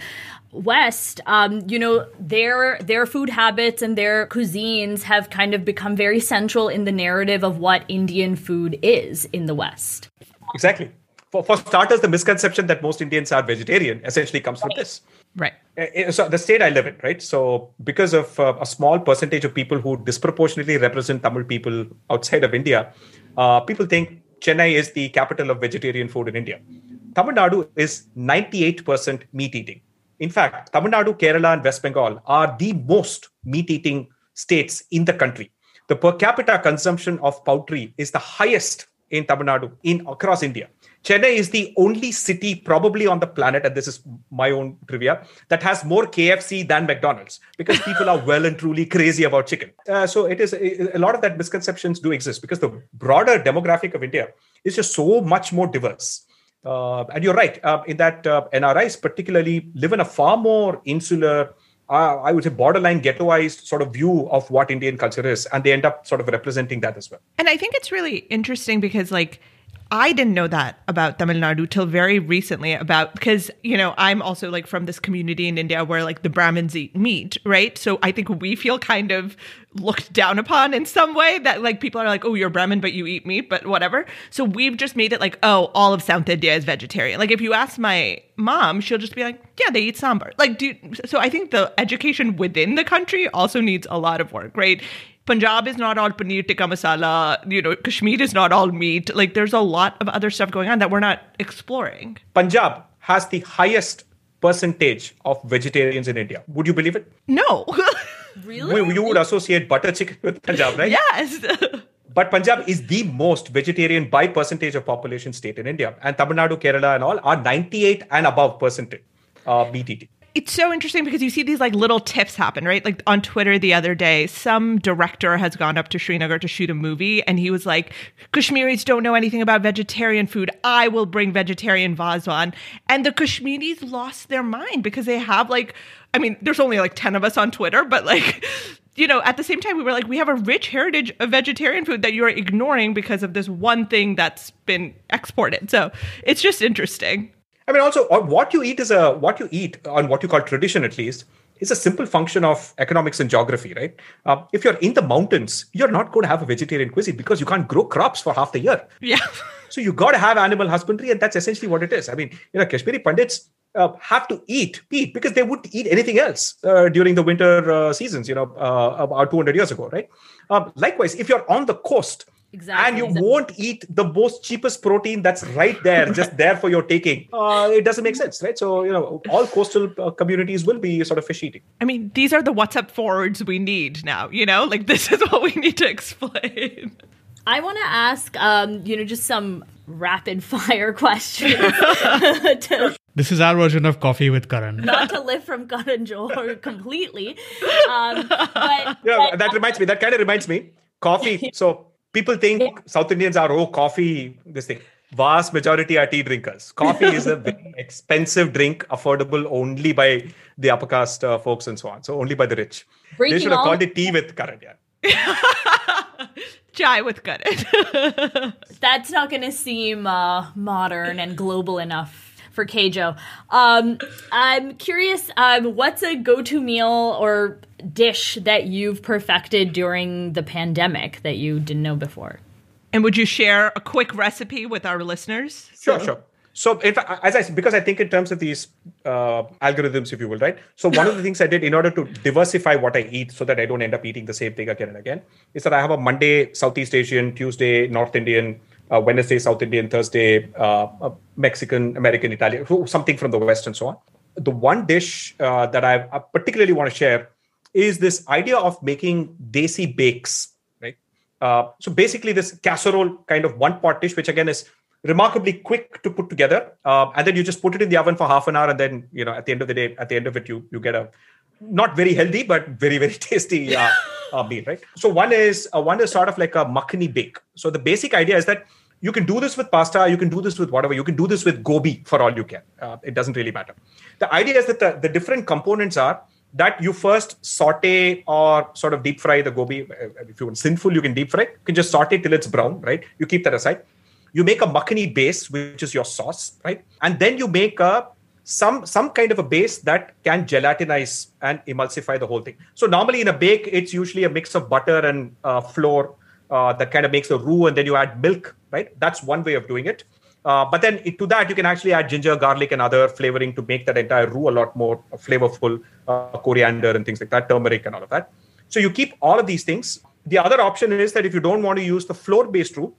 West, um, you know, their their food habits and their cuisines have kind of become very central in the narrative of what Indian food is in the West. Exactly. For, for starters, the misconception that most Indians are vegetarian essentially comes from this. Right. Eh, eh, so the state I live in, right? So because of uh, a small percentage of people who disproportionately represent Tamil people outside of India, uh, people think Chennai is the capital of vegetarian food in India. Tamil Nadu is 98% meat eating. In fact, Tamil Nadu, Kerala, and West Bengal are the most meat eating states in the country. The per capita consumption of poultry is the highest in Tamil Nadu, in across India. Chennai is the only city probably on the planet, and this is my own trivia, that has more KFC than McDonald's because [laughs] people are well and truly crazy about chicken. Uh, so it is a lot of that misconceptions do exist because the broader demographic of India is just so much more diverse. Uh, and you're right uh, in that uh, NRIs particularly live in a far more insular, uh, I would say borderline ghettoized sort of view of what Indian culture is, and they end up sort of representing that as well. And I think it's really interesting because like I didn't know that about Tamil Nadu till very recently about because you know I'm also like from this community in India where like the Brahmins eat meat, right? So I think we feel kind of looked down upon in some way that like people are like, oh, you're Brahmin but you eat meat, but whatever. So we've just made it like, oh, all of South India is vegetarian. Like if you ask my mom, she'll just be like, yeah, they eat sambar. Like, do so I think the education within the country also needs a lot of work, right? Punjab is not all paneer tikka masala. You know, Kashmir is not all meat. Like, there's a lot of other stuff going on that we're not exploring. Punjab has the highest percentage of vegetarians in India. Would you believe it? No. [laughs] Really? You would associate butter chicken with Punjab, right? yes. [laughs] But Punjab is the most vegetarian by percentage of population state in India. And Tamil Nadu, Kerala, and all are 98 and above percentage uh, meat eating. It's so interesting because you see these like little tips happen, right? Like on Twitter the other day, some director has gone up to Srinagar to shoot a movie and he was like, Kashmiris don't know anything about vegetarian food. I will bring vegetarian Wazwan. And the Kashmiris lost their mind because they have like, I mean, there's only like 10 of us on Twitter, but like, [laughs] you know, at the same time, we were like, we have a rich heritage of vegetarian food that you're ignoring because of this one thing that's been exported. So it's just interesting. I mean, also, uh, what you eat is a what you eat on what you call tradition, at least, is a simple function of economics and geography, right? Uh, if you're in the mountains, you're not going to have a vegetarian cuisine because you can't grow crops for half the year. Yeah. [laughs] So you got to have animal husbandry, and that's essentially what it is. I mean, you know, Kashmiri pundits uh, have to eat meat because they wouldn't eat anything else uh, during the winter uh, seasons, you know, uh, about 200 years ago, right? Um, likewise, if you're on the coast, Exactly. and you won't eat the most cheapest protein that's right there, just [laughs] there for your taking. Uh, it doesn't make sense, right? So, you know, all coastal uh, communities will be sort of fish eating. I mean, these are the WhatsApp forwards we need now, you know? Like, [laughs] this is what we need to explain. I want to ask, um, you know, just some rapid fire [laughs] questions to, This is our version of coffee with Karan. not to live from Karan Johar completely. Um, but, Yeah, but that reminds me. That kind of reminds me. Coffee. So people think South Indians are oh coffee. This thing. Vast majority are tea drinkers. Coffee is a very [laughs] expensive drink, affordable only by the upper caste uh, folks and so on. So only by the rich. they should have called it tea with Karan. Yeah. [laughs] Chai with gutted. [laughs] that's not going to seem uh, modern and global enough for Keijo. Um, I'm curious, um, what's a go-to meal or dish that you've perfected during the pandemic that you didn't know before? and would you share a quick recipe with our listeners? Sure, sure. So, in fact, as I said, because I think in terms of these uh, algorithms, if you will, right? So, one of the things I did in order to diversify what I eat so that I don't end up eating the same thing again and again is that I have a Monday Southeast Asian, Tuesday North Indian, uh, Wednesday South Indian, Thursday uh, uh, Mexican, American, Italian, something from the West and so on. The one dish uh, that I particularly want to share is this idea of making desi bakes, right? Uh, so basically, this casserole kind of one pot dish, which again is remarkably quick to put together, uh, and then you just put it in the oven for half an hour, and then you know at the end of the day, at the end of it, you you get a not very healthy but very very [laughs] tasty uh, uh, meal, right? So one is uh, one is sort of like a makhani bake. So the basic idea is that you can do this with pasta, you can do this with whatever, you can do this with gobi for all you can. Uh, it doesn't really matter. The idea is that the, the different components are that you first saute or sort of deep fry the gobi. Uh, If you want sinful, you can deep fry. You can just saute till it's brown, right? You keep that aside. You make a makhani base, which is your sauce, right? And then you make a some some kind of a base that can gelatinize and emulsify the whole thing. So normally in a bake, it's usually a mix of butter and uh, flour uh, that kind of makes a roux, and then you add milk, right? That's one way of doing it. Uh, but then it, to that, you can actually add ginger, garlic, and other flavoring to make that entire roux a lot more flavorful, uh, coriander and things like that, turmeric and all of that. So you keep all of these things. The other option is that if you don't want to use the flour-based roux,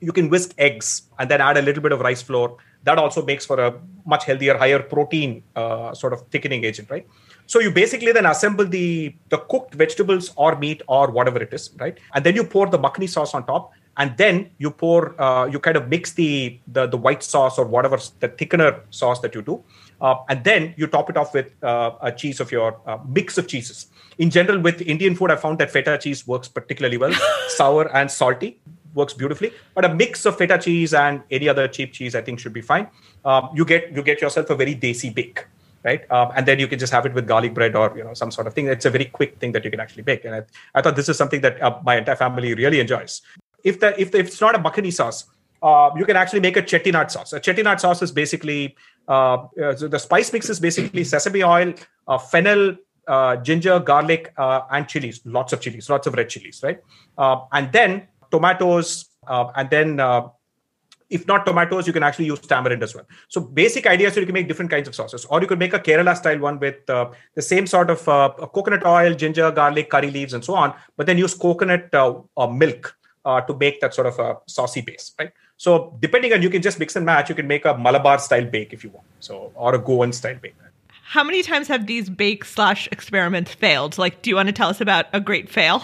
you can whisk eggs and then add a little bit of rice flour. That also makes for a much healthier, higher protein uh, sort of thickening agent, right? So you basically then assemble the the cooked vegetables or meat or whatever it is, right? And then you pour the makhani sauce on top, and then you pour uh, you kind of mix the, the the white sauce or whatever the thickener sauce that you do, uh, and then you top it off with uh, a cheese of your uh, mix of cheeses. In general, with Indian food, I found that feta cheese works particularly well, [laughs] sour and salty works beautifully. But a mix of feta cheese and any other cheap cheese, I think, should be fine. Um, you get you get yourself a very desi bake, right? Um, and then you can just have it with garlic bread or you know some sort of thing. It's a very quick thing that you can actually bake. And I, I thought this is something that uh, my entire family really enjoys. If the if, if it's not a makhani sauce, uh, you can actually make a chettinad sauce. A chettinad sauce is basically uh, uh, the spice mix is basically sesame oil, uh, fennel, uh, ginger, garlic, uh, and chilies. Lots of chilies, lots of red chilies, right? Uh, and then tomatoes, uh, and then uh, if not tomatoes, you can actually use tamarind as well. So basic idea so you can make different kinds of sauces, or you could make a Kerala style one with uh, the same sort of uh, coconut oil, ginger, garlic, curry leaves, and so on, but then use coconut uh, milk uh, to make that sort of a saucy base, right? So depending on, you can just mix and match. You can make a Malabar style bake if you want, so or a Goan style bake. How many times have these bake slash experiments failed? Like, do you want to tell us about a great fail?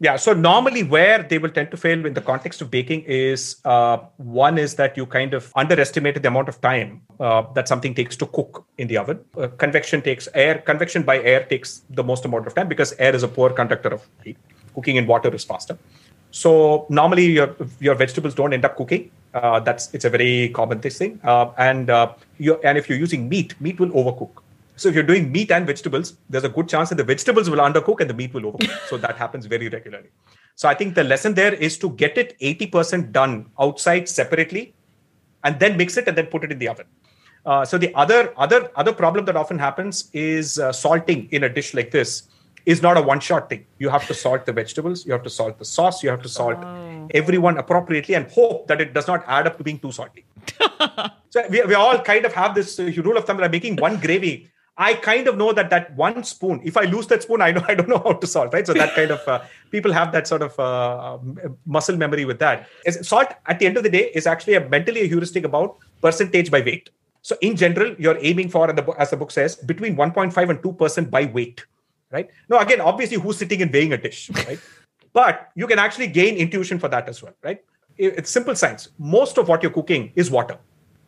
Yeah. So normally, where they will tend to fail in the context of baking is uh, one is that you kind of underestimated the amount of time uh, that something takes to cook in the oven. Uh, convection takes air. Convection by air takes the most amount of time because air is a poor conductor of heat. Cooking in water is faster. So normally, your your vegetables don't end up cooking. Uh, that's it's a very common thing. Uh, and uh, you and if you're using meat, meat will overcook. So if you're doing meat and vegetables, there's a good chance that the vegetables will undercook and the meat will overcook. so that happens very regularly. So I think the lesson there is to get it 80% done outside separately, and then mix it and then put it in the oven. Uh, so the other other other problem that often happens is uh, salting in a dish like this is not a one shot thing. You have to salt the vegetables, you have to salt the sauce, you have to salt oh. everyone appropriately, and hope that it does not add up to being too salty. [laughs] so we, we all kind of have this uh, rule of thumb that I'm making one gravy I kind of know that that one spoon, if I lose that spoon, I know I don't know how to salt, right? So that kind of uh, people have that sort of uh, muscle memory with that. Salt, at the end of the day, is actually a mentally a heuristic about percentage by weight. So in general, you're aiming for, as the book says, between 1.5 and 2 percent by weight, right? Now, again, obviously, who's sitting and weighing a dish, right? [laughs] but you can actually gain intuition for that as well, right? It's simple science. Most of what you're cooking is water.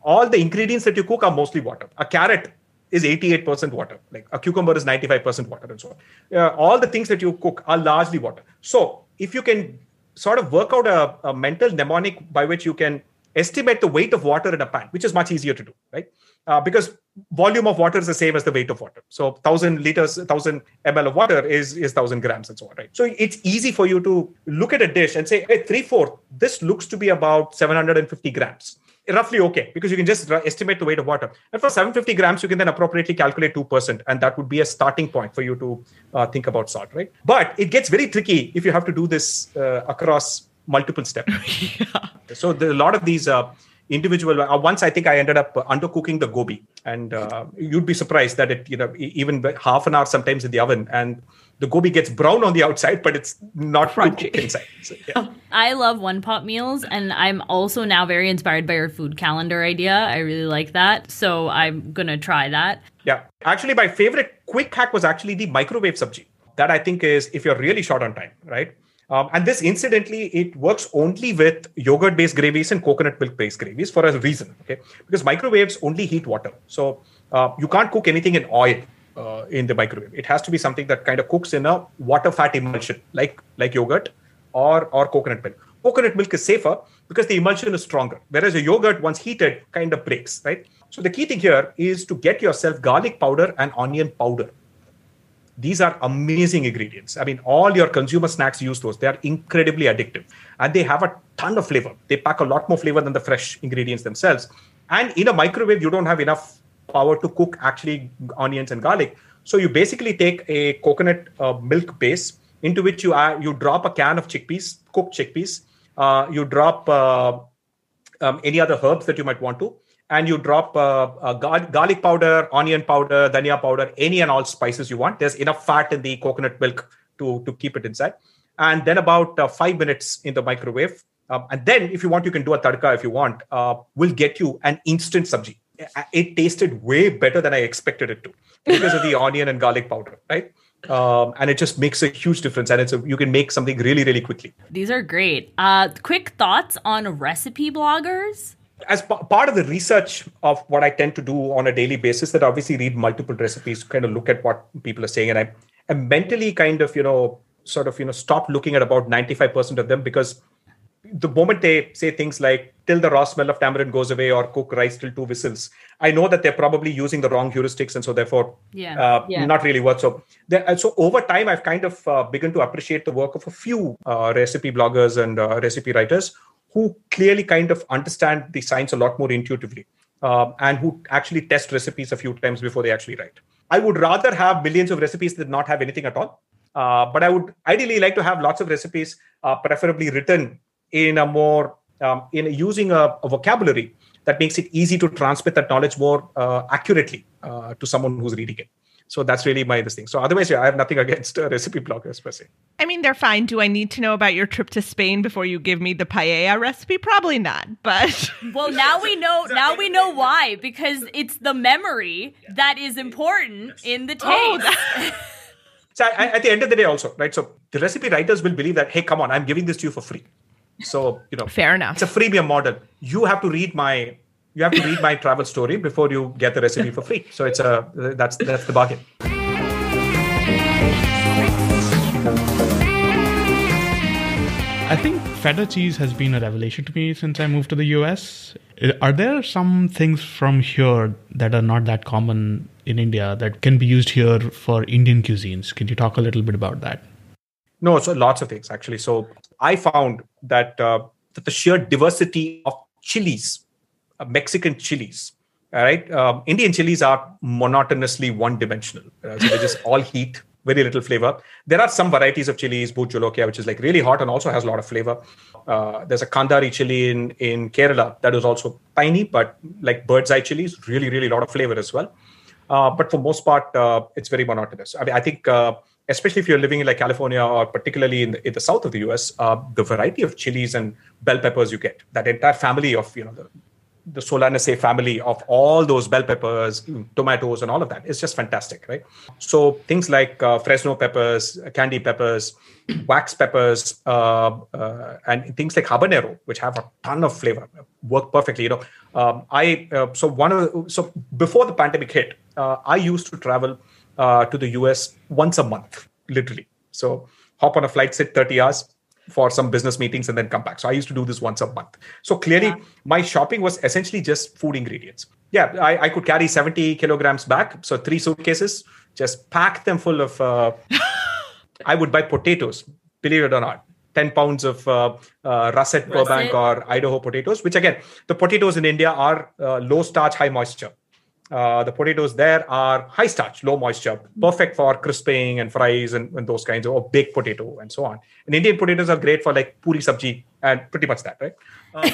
All the ingredients that you cook are mostly water. A carrot is 88% water. Like a cucumber is 95% water and so on. Uh, all the things that you cook are largely water. So if you can sort of work out a, a, mental mnemonic by which you can estimate the weight of water in a pan, which is much easier to do, right? Uh, because volume of water is the same as the weight of water. So 1000 liters, 1000 ml of water is, is 1000 grams and so on, right? So it's easy for you to look at a dish and say, hey, three fourth, this looks to be about 750 grams roughly okay because you can just estimate the weight of water. And for 750 grams, you can then appropriately calculate 2%. And that would be a starting point for you to uh, think about salt, right? But it gets very tricky if you have to do this uh, across multiple steps. [laughs] yeah. So there are a lot of these. Uh, individual uh, once i think i ended up undercooking the gobi and uh, you'd be surprised that it you know even half an hour sometimes in the oven and the gobi gets brown on the outside, but it's not crunchy inside. So, yeah. [laughs] I love one pot meals, and I'm also now very inspired by your food calendar idea. I really like that, so I'm gonna try that. Yeah, actually, my favorite quick hack was actually the microwave sabji. That I think is if you're really short on time, right? Um, and this, incidentally, it works only with yogurt-based gravies and coconut milk-based gravies for a reason. Okay, because microwaves only heat water, so uh, you can't cook anything in oil uh, in the microwave. It has to be something that kind of cooks in a water fat emulsion, like like yogurt or or coconut milk. Coconut milk is safer because the emulsion is stronger, whereas a yogurt, once heated, kind of breaks, right? So the key thing here is to get yourself garlic powder and onion powder. These are amazing ingredients. I mean, all your consumer snacks use those. They are incredibly addictive and they have a ton of flavor. They pack a lot more flavor than the fresh ingredients themselves. And in a microwave, you don't have enough power to cook actually onions and garlic. So you basically take a coconut uh, milk base into which you add, you drop a can of chickpeas, cooked chickpeas. Uh, you drop uh, um, any other herbs that you might want to, and you drop uh, gar- garlic powder, onion powder, dhania powder, any and all spices you want. There's enough fat in the coconut milk to to keep it inside. And then about uh, five minutes in the microwave. Um, and then, if you want, you can do a tadka if you want. Uh, will get you an instant sabji it tasted way better than I expected it to because of the [laughs] onion and garlic powder, right? Um, and it just makes a huge difference, and it's a, you can make something really, really quickly. These are great. Uh, quick thoughts on recipe bloggers. As p- part of the research of what I tend to do on a daily basis, that obviously read multiple recipes, kind of look at what people are saying, and I, I mentally kind of you know sort of you know stop looking at about ninety five percent of them because the moment they say things like till the raw smell of tamarind goes away or cook rice till two whistles i know that they're probably using the wrong heuristics and so therefore yeah. Uh, yeah. not really worth so so over time i've kind of uh, begun to appreciate the work of a few uh, recipe bloggers and uh, recipe writers who clearly kind of understand the science a lot more intuitively um, and who actually test recipes a few times before they actually write i would rather have millions of recipes that not have anything at all uh, but I would ideally like to have lots of recipes, uh, preferably written in a more um, in using a, a, vocabulary that makes it easy to transmit that knowledge more uh, accurately uh, to someone who's reading it. So that's really my this thing. So otherwise, yeah, I have nothing [laughs] against uh, recipe bloggers per se. I mean, they're fine. Do I need to know about your trip to Spain before you give me the paella recipe? Probably not. But [laughs] well, now we know. Now we know why because it's the memory that is important in the oh, taste. Oh, [laughs] so I, I, at the end of the day, also, right? So the recipe writers will believe that, hey, come on, I'm giving this to you for free. So you know, fair enough. It's a freemium model. You have to read my you have to read my travel story before you get the recipe for free. So it's a that's that's the bargain. I think feta cheese has been a revelation to me since I moved to the US. Uh, are there some things from here that are not that common in India that can be used here for Indian cuisines? Can you talk a little bit about that? No, so lots of things actually. So I found that uh, that the sheer diversity of chilies uh, Mexican chilies. All right, um, Indian chilies are monotonously one-dimensional. Uh, so they're just all heat, very little flavor. There are some varieties of chilies, Bhut Jolokia, which is like really hot and also has a lot of flavor. Uh, there's a Kanthari chili in in Kerala that is also tiny, but like bird's eye chilies, really, really a lot of flavor as well. Uh, but for most part, it's very monotonous. I mean, I think especially if you're living in like California or particularly in the, in the south of the US, uh, the variety of chilies and bell peppers you get, that entire family of you know the the Solanaceae family of all those bell peppers, tomatoes, and all of that is just fantastic, right? So things like uh, Fresno peppers, candy peppers, wax peppers, uh, uh, and things like habanero, which have a ton of flavor, work perfectly. You know, um, I uh, so one of the, so before the pandemic hit, uh, I used to travel uh, to the US once a month, literally. So hop on a flight, sit 30 hours, for some business meetings and then come back. So I used to do this once a month. So clearly, yeah. my shopping was essentially just food ingredients. Yeah, I, I, could carry 70 kilograms back. So three suitcases, just pack them full of. Uh, [laughs] I would buy potatoes, believe it or not. 10 pounds of uh, uh, russet, Burbank, or Idaho potatoes, which again, the potatoes in India are uh, low starch, high moisture. Uh, the potatoes there are high starch, low moisture, perfect for crisping and fries and, and, those kinds of or baked potato and so on. And Indian potatoes are great for like puri sabji and pretty much that, right? Um,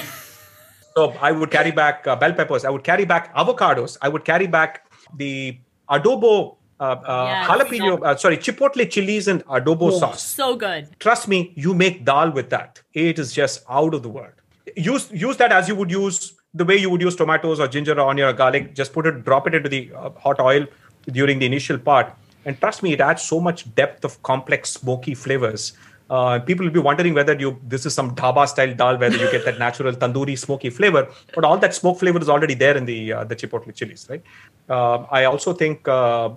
[laughs] so I would carry back uh, bell peppers. I would carry back avocados. I would carry back the adobo uh, uh, jalapeno, uh, sorry, chipotle chilies and adobo oh, sauce. So good. Trust me, you make dal with that. It is just out of the world. Use use that as you would use the way you would use tomatoes or ginger or onion or garlic, just put it, drop it into the uh, hot oil during the initial part. And trust me, it adds so much depth of complex smoky flavors. Uh, people will be wondering whether you this is some dhaba style dal, whether you get that natural tandoori smoky flavor, but all that smoke flavor is already there in the uh, the chipotle chilies, right? Uh, I also think uh,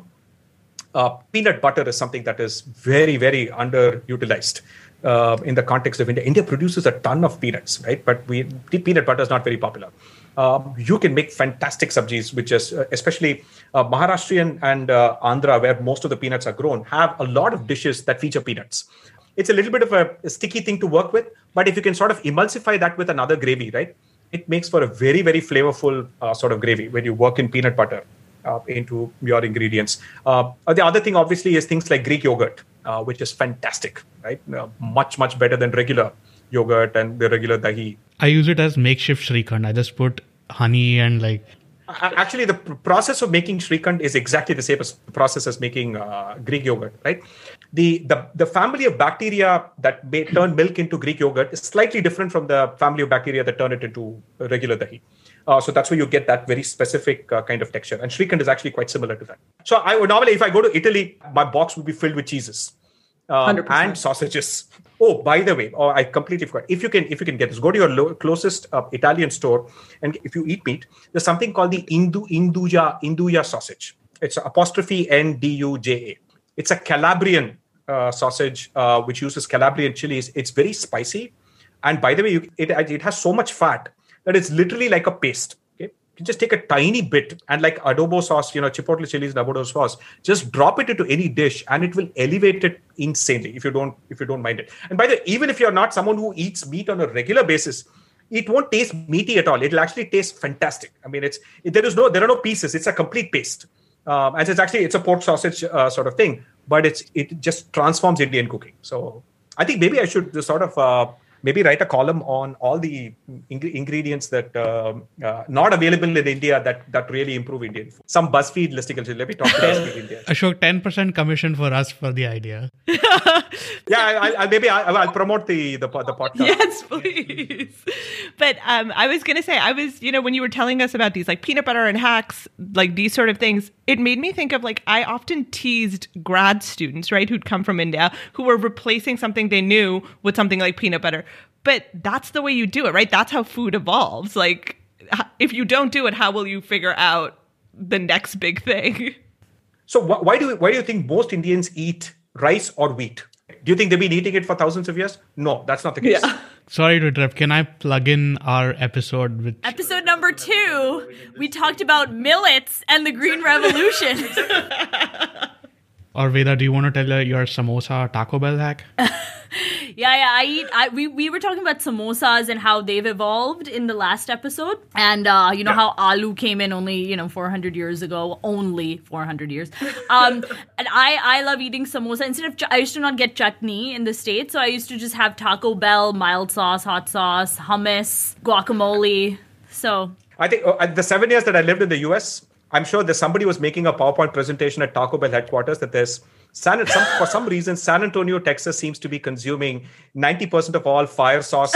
uh, peanut butter is something that is very very underutilized uh, in the context of India. India produces a ton of peanuts, right? But we peanut butter is not very popular. Um, you can make fantastic sabjis, which is uh, especially uh, Maharashtrian and uh, Andhra, where most of the peanuts are grown, have a lot of dishes that feature peanuts. It's a little bit of a, a sticky thing to work with, but if you can sort of emulsify that with another gravy, right? It makes for a very, very flavorful uh, sort of gravy when you work in peanut butter uh, into your ingredients. Uh, the other thing, obviously, is things like Greek yogurt, uh, which is fantastic, right? Uh, much, much better than regular yogurt and the regular dahi. I use it as makeshift shrikhand. I just put honey and like. Actually, the process of making shrikhand is exactly the same as the process as making uh, Greek yogurt, right? The, the the family of bacteria that may turn milk into Greek yogurt is slightly different from the family of bacteria that turn it into regular dahi. Uh, so that's where you get that very specific uh, kind of texture. And Shrikhand is actually quite similar to that. So I would normally, if I go to Italy, my box would be filled with cheeses um, and sausages. Oh, by the way, oh, I completely forgot. If you can, if you can get this, go to your lo- closest uh, Italian store, and if you eat meat, there's something called the Indu Induja Induja sausage. It's apostrophe N D U J A. It's a Calabrian uh, sausage uh, which uses Calabrian chilies. It's very spicy, and by the way, you, it it has so much fat that it's literally like a paste. Okay, you just take a tiny bit and like adobo sauce, you know, chipotle chilies adobo sauce, just drop it into any dish and it will elevate it insanely if you don't if you don't mind it. And by the way, even if you're not someone who eats meat on a regular basis, it won't taste meaty at all. It'll actually taste fantastic. I mean, it's it, there is no there are no pieces. It's a complete paste. Um, and it's actually it's a pork sausage uh, sort of thing, but it's it just transforms Indian cooking. So I think maybe I should sort of uh, maybe write a column on all the ing- ingredients that uh, uh, not available in India that that really improve Indian food. Some BuzzFeed listing. Let me talk to BuzzFeed India. [laughs] Ashok, 10% commission for us for the idea. [laughs] Yeah, I, I, maybe I, I'll promote the the, the podcast. Yes, please. But um, I was gonna say, I was, you know, when you were telling us about these like peanut butter and hacks, like these sort of things, it made me think of like I often teased grad students, right, who'd come from India, who were replacing something they knew with something like peanut butter. But that's the way you do it, right? That's how food evolves. Like, if you don't do it, how will you figure out the next big thing? So wh- why do why do you think most Indians eat rice or wheat? Do you think they've been eating it for thousands of years? No, that's not the case. Sorry to interrupt. Can I plug in our episode with Episode number two, we talked about millets and the Green Revolution. [laughs] or Veda, do you want to tell her your samosa Taco Bell hack? [laughs] Yeah, yeah. I eat. I we we were talking about samosas and how they've evolved in the last episode, and uh, you know how aloo came in only you know 400 years ago, only 400 years. Um, [laughs] and I I love eating samosa instead of ch- I used to not get chutney in the states, so I used to just have Taco Bell, mild sauce, hot sauce, hummus, guacamole. So I think uh, the seven years that I lived in the US, I'm sure that somebody was making a PowerPoint presentation at Taco Bell headquarters that there's San, some, for some reason, San Antonio, Texas seems to be consuming 90% of all fire sauce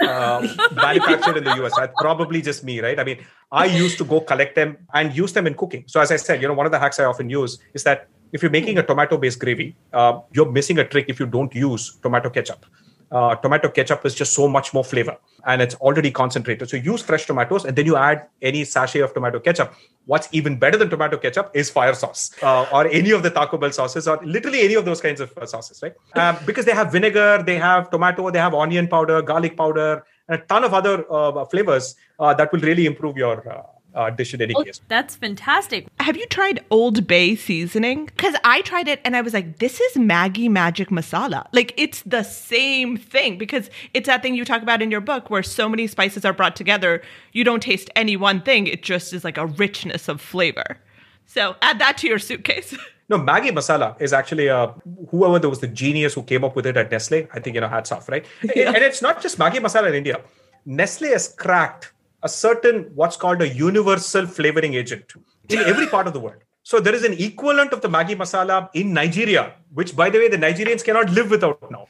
uh, [laughs] manufactured in the US. That's probably just me, right? I mean, I used to go collect them and use them in cooking. So, as I said, you know, one of the hacks I often use is that if you're making a tomato based gravy, uh, you're missing a trick if you don't use tomato ketchup. Uh, tomato ketchup is just so much more flavor and it's already concentrated. So use fresh tomatoes and then you add any sachet of tomato ketchup. What's even better than tomato ketchup is fire sauce uh, or any of the Taco Bell sauces or literally any of those kinds of uh, sauces, right? Um, because they have vinegar, they have tomato, they have onion powder, garlic powder, and a ton of other uh, flavors uh, that will really improve your uh, dish in any case. that's fantastic. Have you tried Old Bay seasoning? Because I tried it and I was like, this is Maggi Magic Masala. Like, it's the same thing because it's that thing you talk about in your book where so many spices are brought together. You don't taste any one thing, it just is like a richness of flavor. So add that to your suitcase. [laughs] No, Maggi masala is actually uh, whoever there was the genius who came up with it at Nestle. I think you know hats off, right? [laughs] And it's not just Maggi masala in India. Nestle has cracked a certain what's called a universal flavoring agent in every part of the world. So there is an equivalent of the Maggi masala in Nigeria, which, by the way, the Nigerians cannot live without now.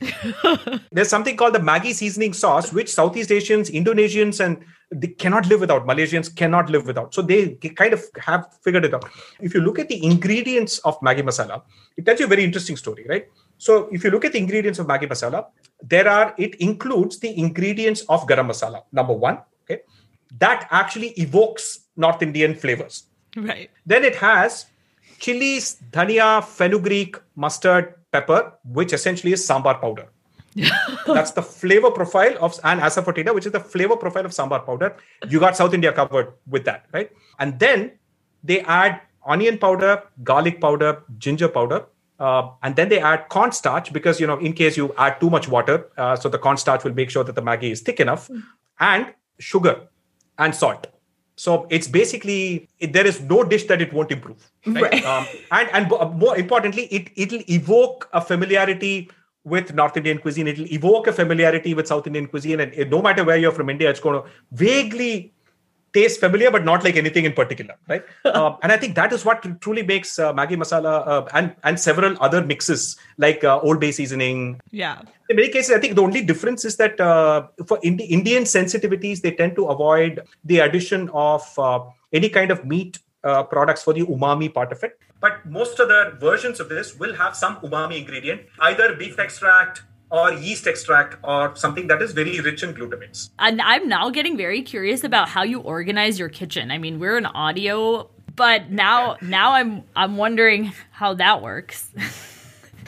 [laughs] There's something called the Maggi seasoning sauce, which Southeast Asians, Indonesians, and they cannot live without. Malaysians cannot live without. So they kind of have figured it out. If you look at the ingredients of Maggi masala, it tells you a very interesting story, right? So if you look at the ingredients of Maggi masala, there are it includes the ingredients of garam masala. Number one, okay, that actually evokes North Indian flavors. right. Then it has chilies, dhania, fenugreek, mustard, pepper, which essentially is sambar powder. [laughs] That's the flavor profile of and asafoetida, which is the flavor profile of sambar powder. You got South India covered with that, right? And then they add onion powder, garlic powder, ginger powder, uh, and then they add cornstarch because you know in case you add too much water, uh, so the cornstarch will make sure that the Maggi is thick enough, and sugar and salt. So it's basically it, there is no dish that it won't improve, right? Right. Um, and and more importantly, it it'll evoke a familiarity with North Indian cuisine. It'll evoke a familiarity with South Indian cuisine, and it- no matter where you're from India, it's going to vaguely taste familiar, but not like anything in particular, right? um, [laughs] and I think that is what truly makes uh, Maggi masala uh, and and several other mixes like uh, Old Bay seasoning, Yeah. in many cases, I think the only difference is that uh, for Indi- Indian sensitivities, they tend to avoid the addition of uh, any kind of meat uh, products for the umami part of it. But most other versions of this will have some umami ingredient, either beef extract or yeast extract or something that is very rich in glutamates. And I'm now getting very curious about how you organize your kitchen. I mean, we're an audio, but now now I'm I'm wondering how that works. [laughs]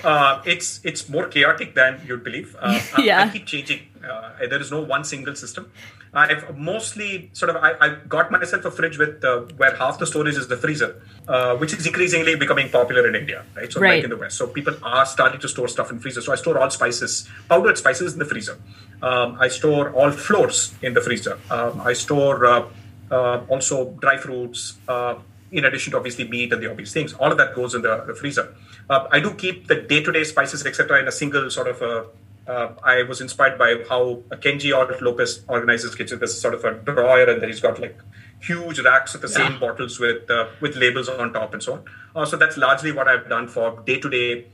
Uh, it's it's more chaotic than you'd believe. Uh, [laughs] I- Yeah. I keep changing. Uh, there is no one single system. I've mostly sort of I, I got myself a fridge with uh, where half the storage is the freezer, uh, which is increasingly becoming popular in India, right? So Right. like in the West, so people are starting to store stuff in freezer. So I store all spices, powdered spices in the freezer. Um, I store all flours in the freezer. Um, I store uh, uh, also dry fruits. Uh, in addition to obviously meat and the obvious things, all of that goes in the, the freezer. Uh, I do keep the day-to-day spices, etc., in a single sort of a uh, I was inspired by how Kenji Alt Lopez organizes kitchen. There's sort of a drawer, and then he's got like huge racks of the yeah. same bottles with uh, with labels on top and so on. Uh, so that's largely what I've done for day to day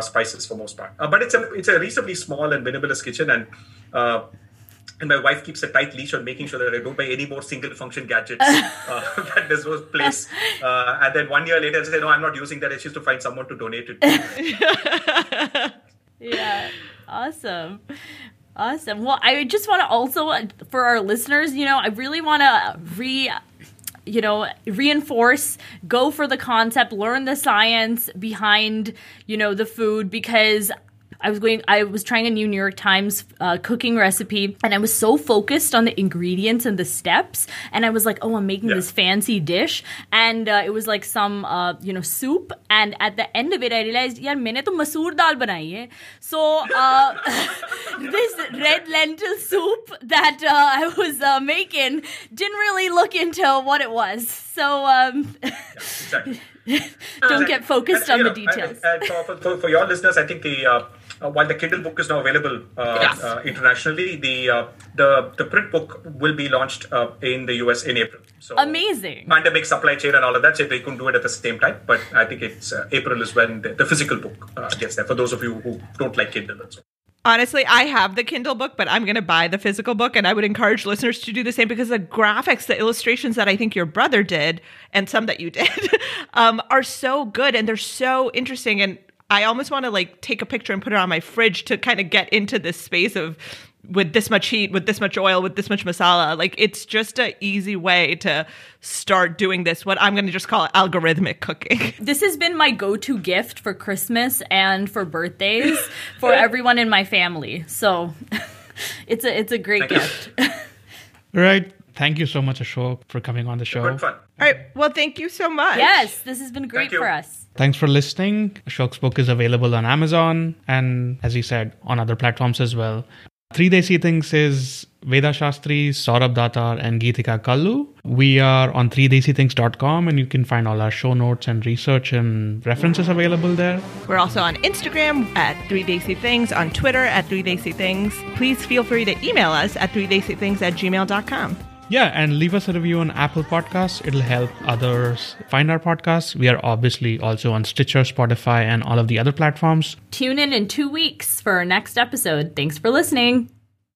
spices for most part. Uh, but it's a it's a reasonably small and minimalist kitchen, and uh, and my wife keeps a tight leash on making sure that I don't buy any more single function gadgets [laughs] uh, [laughs] that deserve place. Uh, and then one year later, I say, no, I'm not using that. It's just to find someone to donate it. [laughs] yeah, awesome. Awesome. Well, I just want to also, for our listeners, you know, I really want to re you know reinforce go for the concept learn the science behind you know the food because I was going, I was trying a new New York Times uh, cooking recipe, and I was so focused on the ingredients and the steps, and I was like, oh, I'm making yeah. this fancy dish, and uh, it was like some, uh, you know, soup, and at the end of it, I realized, yeah, मैंने तो मसूर दाल बनाई hai. So uh, [laughs] this red lentil soup that uh, I was uh, making didn't really look into what it was. So um, yeah, [laughs] exactly. don't get focused and, on the know, details. And, and for, for, for, your listeners, I think the uh, while the Kindle book is now available uh, yes. uh, internationally, the uh, the the print book will be launched uh, in the US in April. So amazing pandemic supply chain and all of that, so they couldn't do it at the same time. But I think it's uh, April is when the, the physical book gets there. For those of you who don't like Kindle and so. Honestly, I have the Kindle book, but I'm going to buy the physical book. And I would encourage listeners to do the same because the graphics, the illustrations that I think your brother did, and some that you [laughs] did, um, are so good and they're so interesting. And I almost want to like take a picture and put it on my fridge to kind of get into this space of with this much heat, with this much oil, with this much masala. Like it's just an easy way to start doing this, what I'm going to just call algorithmic cooking. [laughs] This has been my go to gift for Christmas and for birthdays for [laughs] everyone in my family. So [laughs] it's a it's a great Thank gift. right. Thank you so much, Ashok, for coming on the show. All right. Well, thank you so much. Yes, this has been great for us. Thanks for listening. Ashok's book is available on Amazon and, as he said, on other platforms as well. Three Desi Things is Veda Shastri, Saurabh Datar, and Geetika Kallu. We are on 3desithings.com and you can find all our show notes and research and references available there. We're also on Instagram at 3 Desi Things, on Twitter at 3 Desi Things. Please feel free to email us at 3desithings at gmail.com. Yeah, and leave us a review on Apple Podcasts. It'll help others find our podcast. We are obviously also on Stitcher, Spotify, and all of the other platforms. Tune in in two weeks for our next episode. Thanks for listening.